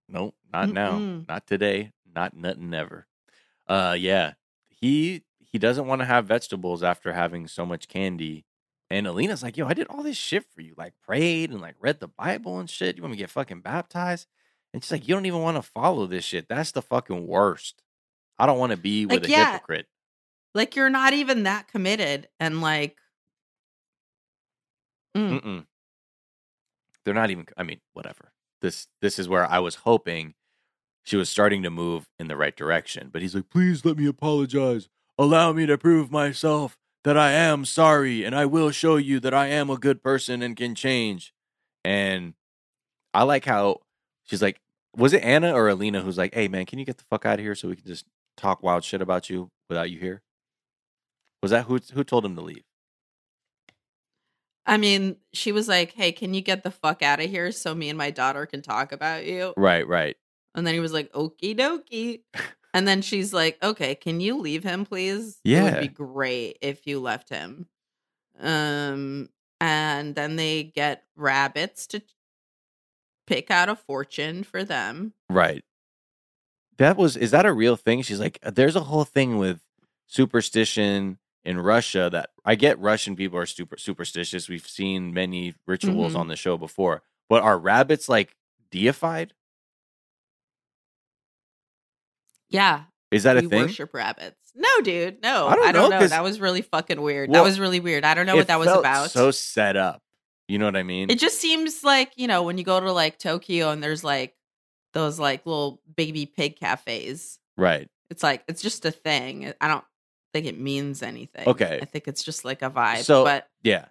Nope, not now. Mm-mm. Not today. Not nothing ever. Uh yeah. He he doesn't want to have vegetables after having so much candy. And Alina's like, yo, I did all this shit for you, like prayed and like read the Bible and shit. You want me to get fucking baptized? And she's like, you don't even want to follow this shit. That's the fucking worst. I don't want to be with Like, a yeah. hypocrite. Like you're not even that committed, and like, Mm. Mm-mm. They're not even. I mean, whatever. This this is where I was hoping she was starting to move in the right direction. But he's like, please let me apologize. Allow me to prove myself that I am sorry, and I will show you that I am a good person and can change. And I like how she's like, was it Anna or Alina who's like, hey man, can you get the fuck out of here so we can just talk wild shit about you without you here? Was that who who told him to leave? I mean, she was like, "Hey, can you get the fuck out of here so me and my daughter can talk about you?" Right, right. And then he was like, "Okie dokie." And then she's like, "Okay, can you leave him, please? Yeah, it would be great if you left him." Um, and then they get rabbits to pick out a fortune for them. Right. That was is that a real thing? She's like, there's a whole thing with superstition in Russia that I get Russian people are super superstitious. We've seen many rituals Mhm. on the show before. But are rabbits like deified? Yeah, Is that a we thing? worship rabbits. No, dude, no, I don't I don't, know, know. That was really fucking weird. Well, that was really weird. I don't know what that was about. So set up. You know what I mean? It just seems like, you know, when you go to like Tokyo and there's like those like little baby pig cafes, right. it's like, it's just a thing. I don't think it means anything. Okay. I think it's just like a vibe. So- but, Yeah.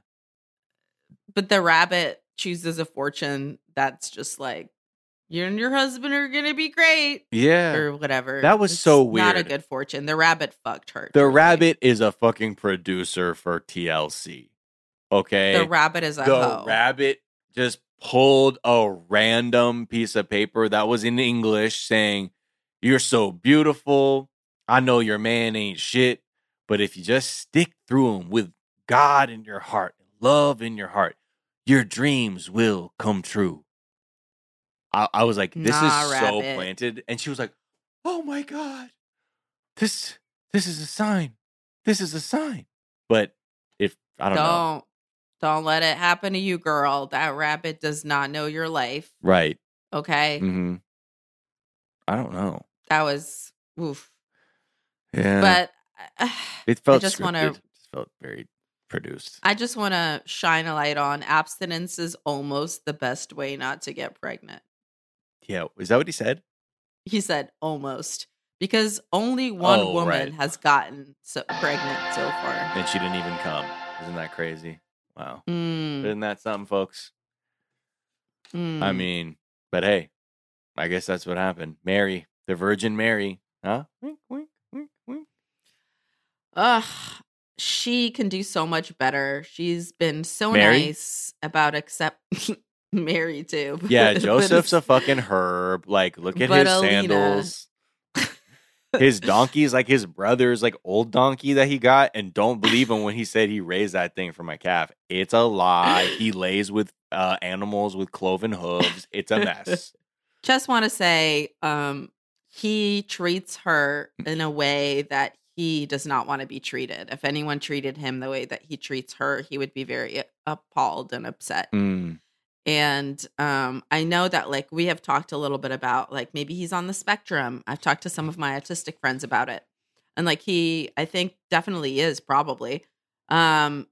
but the rabbit chooses a fortune that's just like, you and your husband are going to be great Yeah. or whatever. That was It's so weird. Not a good fortune. The rabbit fucked her. The truly. rabbit is a fucking producer for TLC. Okay. The rabbit is a the hoe. rabbit just pulled a random piece of paper that was in English saying, You're so beautiful. I know your man ain't shit, but if you just stick through him with God in your heart, and love in your heart, your dreams will come true. I, I was like, This Nah, is so planted. And she was like, Oh my God. This this is a sign. This is a sign. But if I don't, know. don't don't let it happen to you, girl. That rabbit does not know your life. Right. Okay. hmm I don't know. That was oof. Yeah. But uh, it felt I just wanna- It felt very produced. I just want to shine a light on abstinence is almost the best way not to get pregnant. Yeah. Is that what he said? He said almost because only one Oh, woman right. has gotten so pregnant so far. And she didn't even come. Isn't that crazy? Wow. Mm, Isn't that something, folks? I mm. mean, but hey, I guess that's what happened. Mary, the Virgin Mary. Huh? Wink, wink, wink, wink. Ugh, she can do so much better. She's been so Mary? nice about accept Mary too. Yeah, Joseph's a fucking herb. Like, look at his Alina- sandals. his donkey's like his brother's like old donkey that he got, and don't believe him when he said he raised that thing for my calf. It's a lie. He lays with uh, animals with cloven hooves. It's a mess. just want to say um he treats her in a way that he does not want to be treated. If anyone treated him the way that he treats her, he would be very appalled and upset. Mm, And um I know that like we have talked a little bit about like maybe he's on the spectrum. I've talked to some of my autistic friends about it. And like he I think definitely is probably um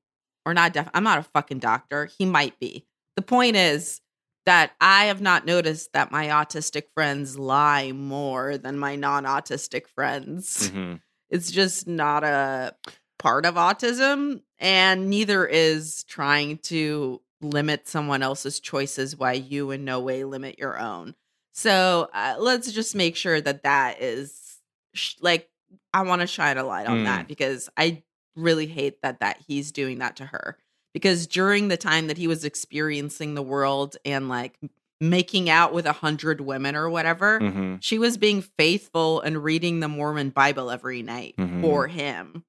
or not def- I'm not a fucking doctor. He might be. The point is that I have not noticed that my autistic friends lie more than my non-autistic friends mhm. it's just not a part of autism and neither is trying to limit someone else's choices while you in no way limit your own so uh, let's just make sure that that is sh- like i want to shine a light on Mm. that because i really hate that that he's doing that to her because during the time that he was experiencing the world and like making out with a hundred women or whatever Mhm. she was being faithful and reading the Mormon Bible every night Mhm. for him.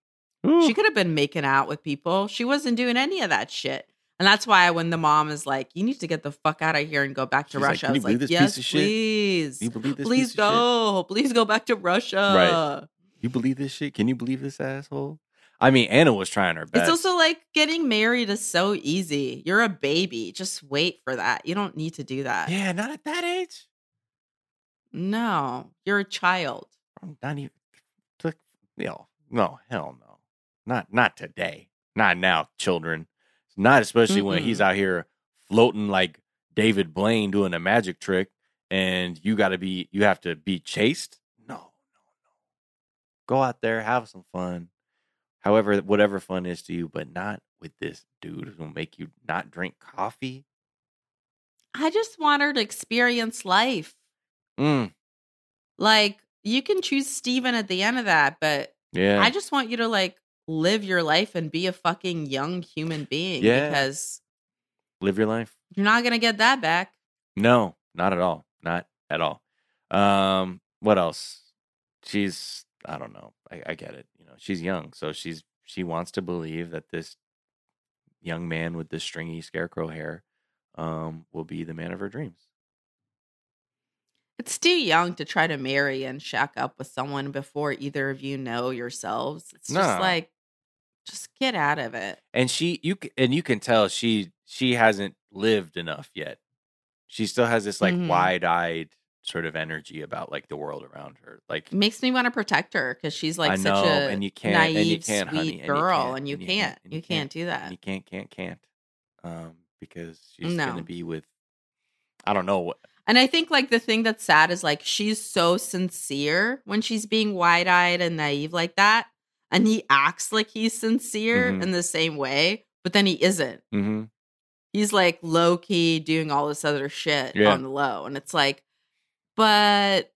Ooh. She could have been making out with people. She wasn't doing any of that shit. And that's why when the mom is like, "You need to get the fuck out of here and go back to She's like, Russia," "Can I was like, this "Yes, piece of please, Do you believe this please piece of shit? go, please go back to Russia." Right? You believe this shit? Can you believe this asshole? I mean, Anna was trying her best. It's also like getting married is so easy. You're a baby. Just wait for that. You don't need to do that. yeah, not at that age. No, you're a child. I'm not even. Look, No, no, hell no. Not not today. Not now, children. Not especially when he's out here floating like David Blaine doing a magic trick, and you got to be. You have to be chased. No, no, no. Go out there, have some fun. However, whatever fun is to you, but not with this dude who's gonna make you not drink coffee. I just want her to experience life. Mm, Like you can choose Steven at the end of that, but yeah. I just want you to like live your life and be a fucking young human being Yeah. because Live your life. you're not going to get that back. No, not at all. Not at all. Um, what else? She's I don't know. I, I get it. You know, she's young, so she's she wants to believe that this young man with this stringy scarecrow hair um will be the man of her dreams. It's too young to try to marry and shack up with someone before either of you know yourselves. It's just like just get out of it. And she you and you can tell she she hasn't lived enough yet. She still has this like Mhm. wide-eyed sort of energy about like the world around her. Like makes me want to protect her because she's like I such know, a and you can't- and you naive, can't, sweet honey, girl, and you can't, and you can't do that. you can't can't can't um because she's No. gonna be with i don't know what And I think like the thing that's sad is like she's so sincere when she's being wide eyed and naive like that. And he acts like he's sincere Mhm. in the same way, but then he isn't. mm-hmm. He's like low key doing all this other shit Yeah. on the low. And it's like, but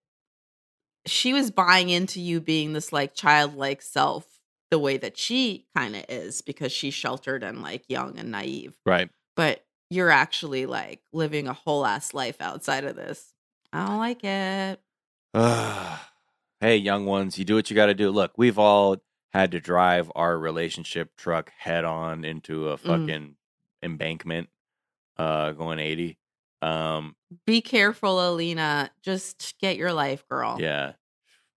she was buying into you being this like childlike self the way that she kind of is because she's sheltered and like young and naive right but you're actually like living a whole ass life outside of this. I don't like it. hey young ones you do what you got to do look we've all had to drive our relationship truck head on into a Mm. fucking embankment uh going 80 um Be careful, Alina. Just get your life, girl. yeah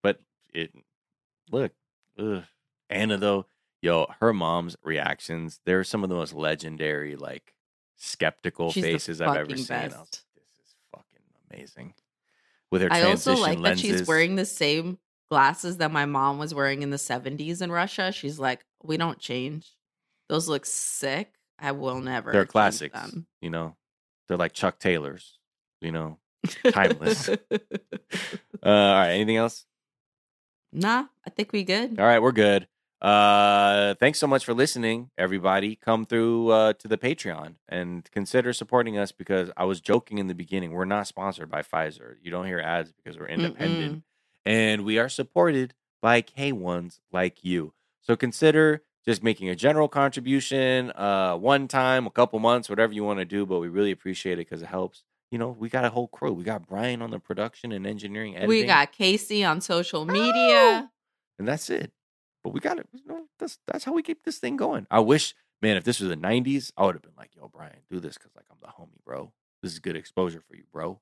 but it look ugh. anna though yo her mom's reactions they're some of the most legendary like skeptical She's faces i've ever seen was this is fucking amazing with her I also transition like that she's wearing the same glasses that my mom was wearing in the 70s in Russia. She's like, we don't change. Those look sick. I will never. they're classics them. you know they're like chuck taylors you know Timeless. uh all right anything else nah, I think we good. all right we're good uh thanks so much for listening everybody come through uh to the patreon and consider supporting us because i was joking in the beginning we're not sponsored by pfizer you don't hear ads because we're independent and we are supported by k1s like you so consider just making a general contribution uh one time a couple months whatever you want to do but we really appreciate it because it helps you know we got a whole crew we got brian on the production and engineering editing We got Casey on social media. and that's it. But we got it. You know, that's that's how we keep this thing going. I wish, man, if this was the '90s, I would have been like, "Yo, Brian, do this because like I'm the homie, bro. This is good exposure for you, bro."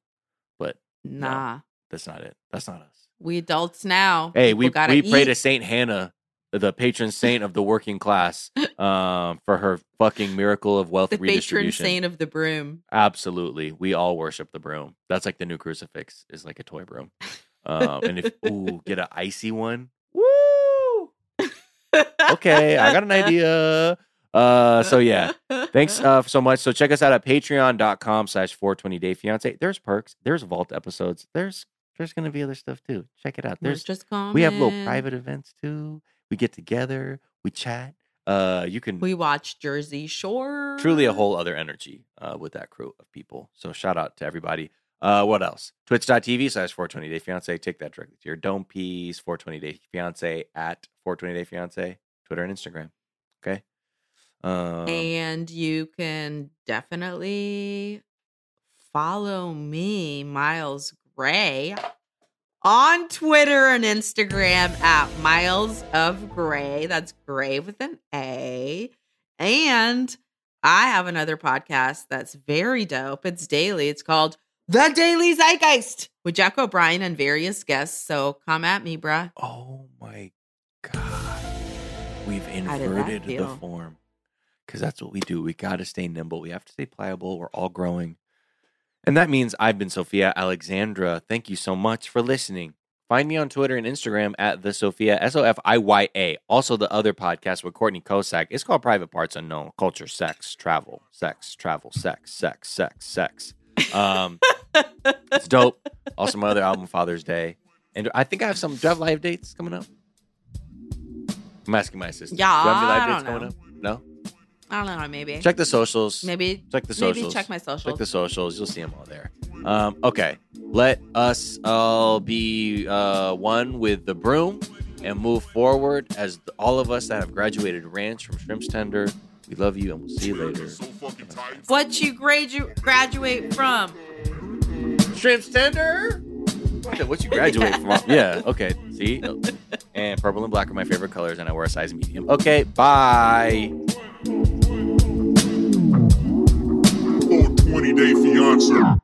But Nah, that's not it. That's not us. We adults now. Hey, People we gotta we pray to Saint Hannah, the patron saint of the working class, um, for her fucking miracle of wealth the patron saint of the broom. Absolutely, we all worship the broom. That's like the new crucifix is like a toy broom. Um, and if ooh, get an icy one, woo! okay, I got an idea. Uh, so yeah, thanks uh, so much. So check us out at patreon.com slash 420 day fiance. There's perks, there's vault episodes, there's there's gonna be other stuff too. Check it out. There's just we have little private events too. We get together, we chat. Uh, you can We watch Jersey Shore. truly a whole other energy uh, with that crew of people. So shout out to everybody. Uh, what else? Twitch.tv slash 420 Day Fiance. Take that directly to your dome piece. 420 Day Fiance at 420 Day Fiance. Twitter and Instagram. Okay. Um, and you can definitely follow me, Miles Gray, on Twitter and Instagram at Miles of Gray. That's Gray with an A. And I have another podcast that's very dope. It's daily. It's called The Daily Zeitgeist with Jack O'Brien and various guests. So come at me, bruh. Oh my god. We've How did that inverted the form. Because that's what we do. We got to stay nimble. We have to stay pliable. We're all growing. And that means I've been Sofiya Alexandra. Thank you so much for listening. Find me on Twitter and Instagram at the Sofiya S O F I Y A. Also, the other podcast with Courtney Kosak. It's called Private Parts Unknown: Culture, Sex, Travel, Sex, Travel, Sex, Sex, Sex, Sex. Um, it's dope. Also, my other album, Father's Day, and I think I have some. Do I have live dates coming up? I'm asking my assistant. Yeah, do I have any live dates coming up? No. I don't know, maybe. Check the socials. maybe Check the socials. maybe check my socials. Check the socials. You'll see them all there. Um, okay. Let us all be uh, one with the broom and move forward as all of us that have graduated ranch from Shrimps Tender. We love you and we'll see you later. So fucking tight. what you gradu- graduate from? Shrimps Tender? What you graduate from? Yeah. Okay. See? And purple and black are my favorite colors, and I wear a size medium. Okay. Bye. 420 day fiance.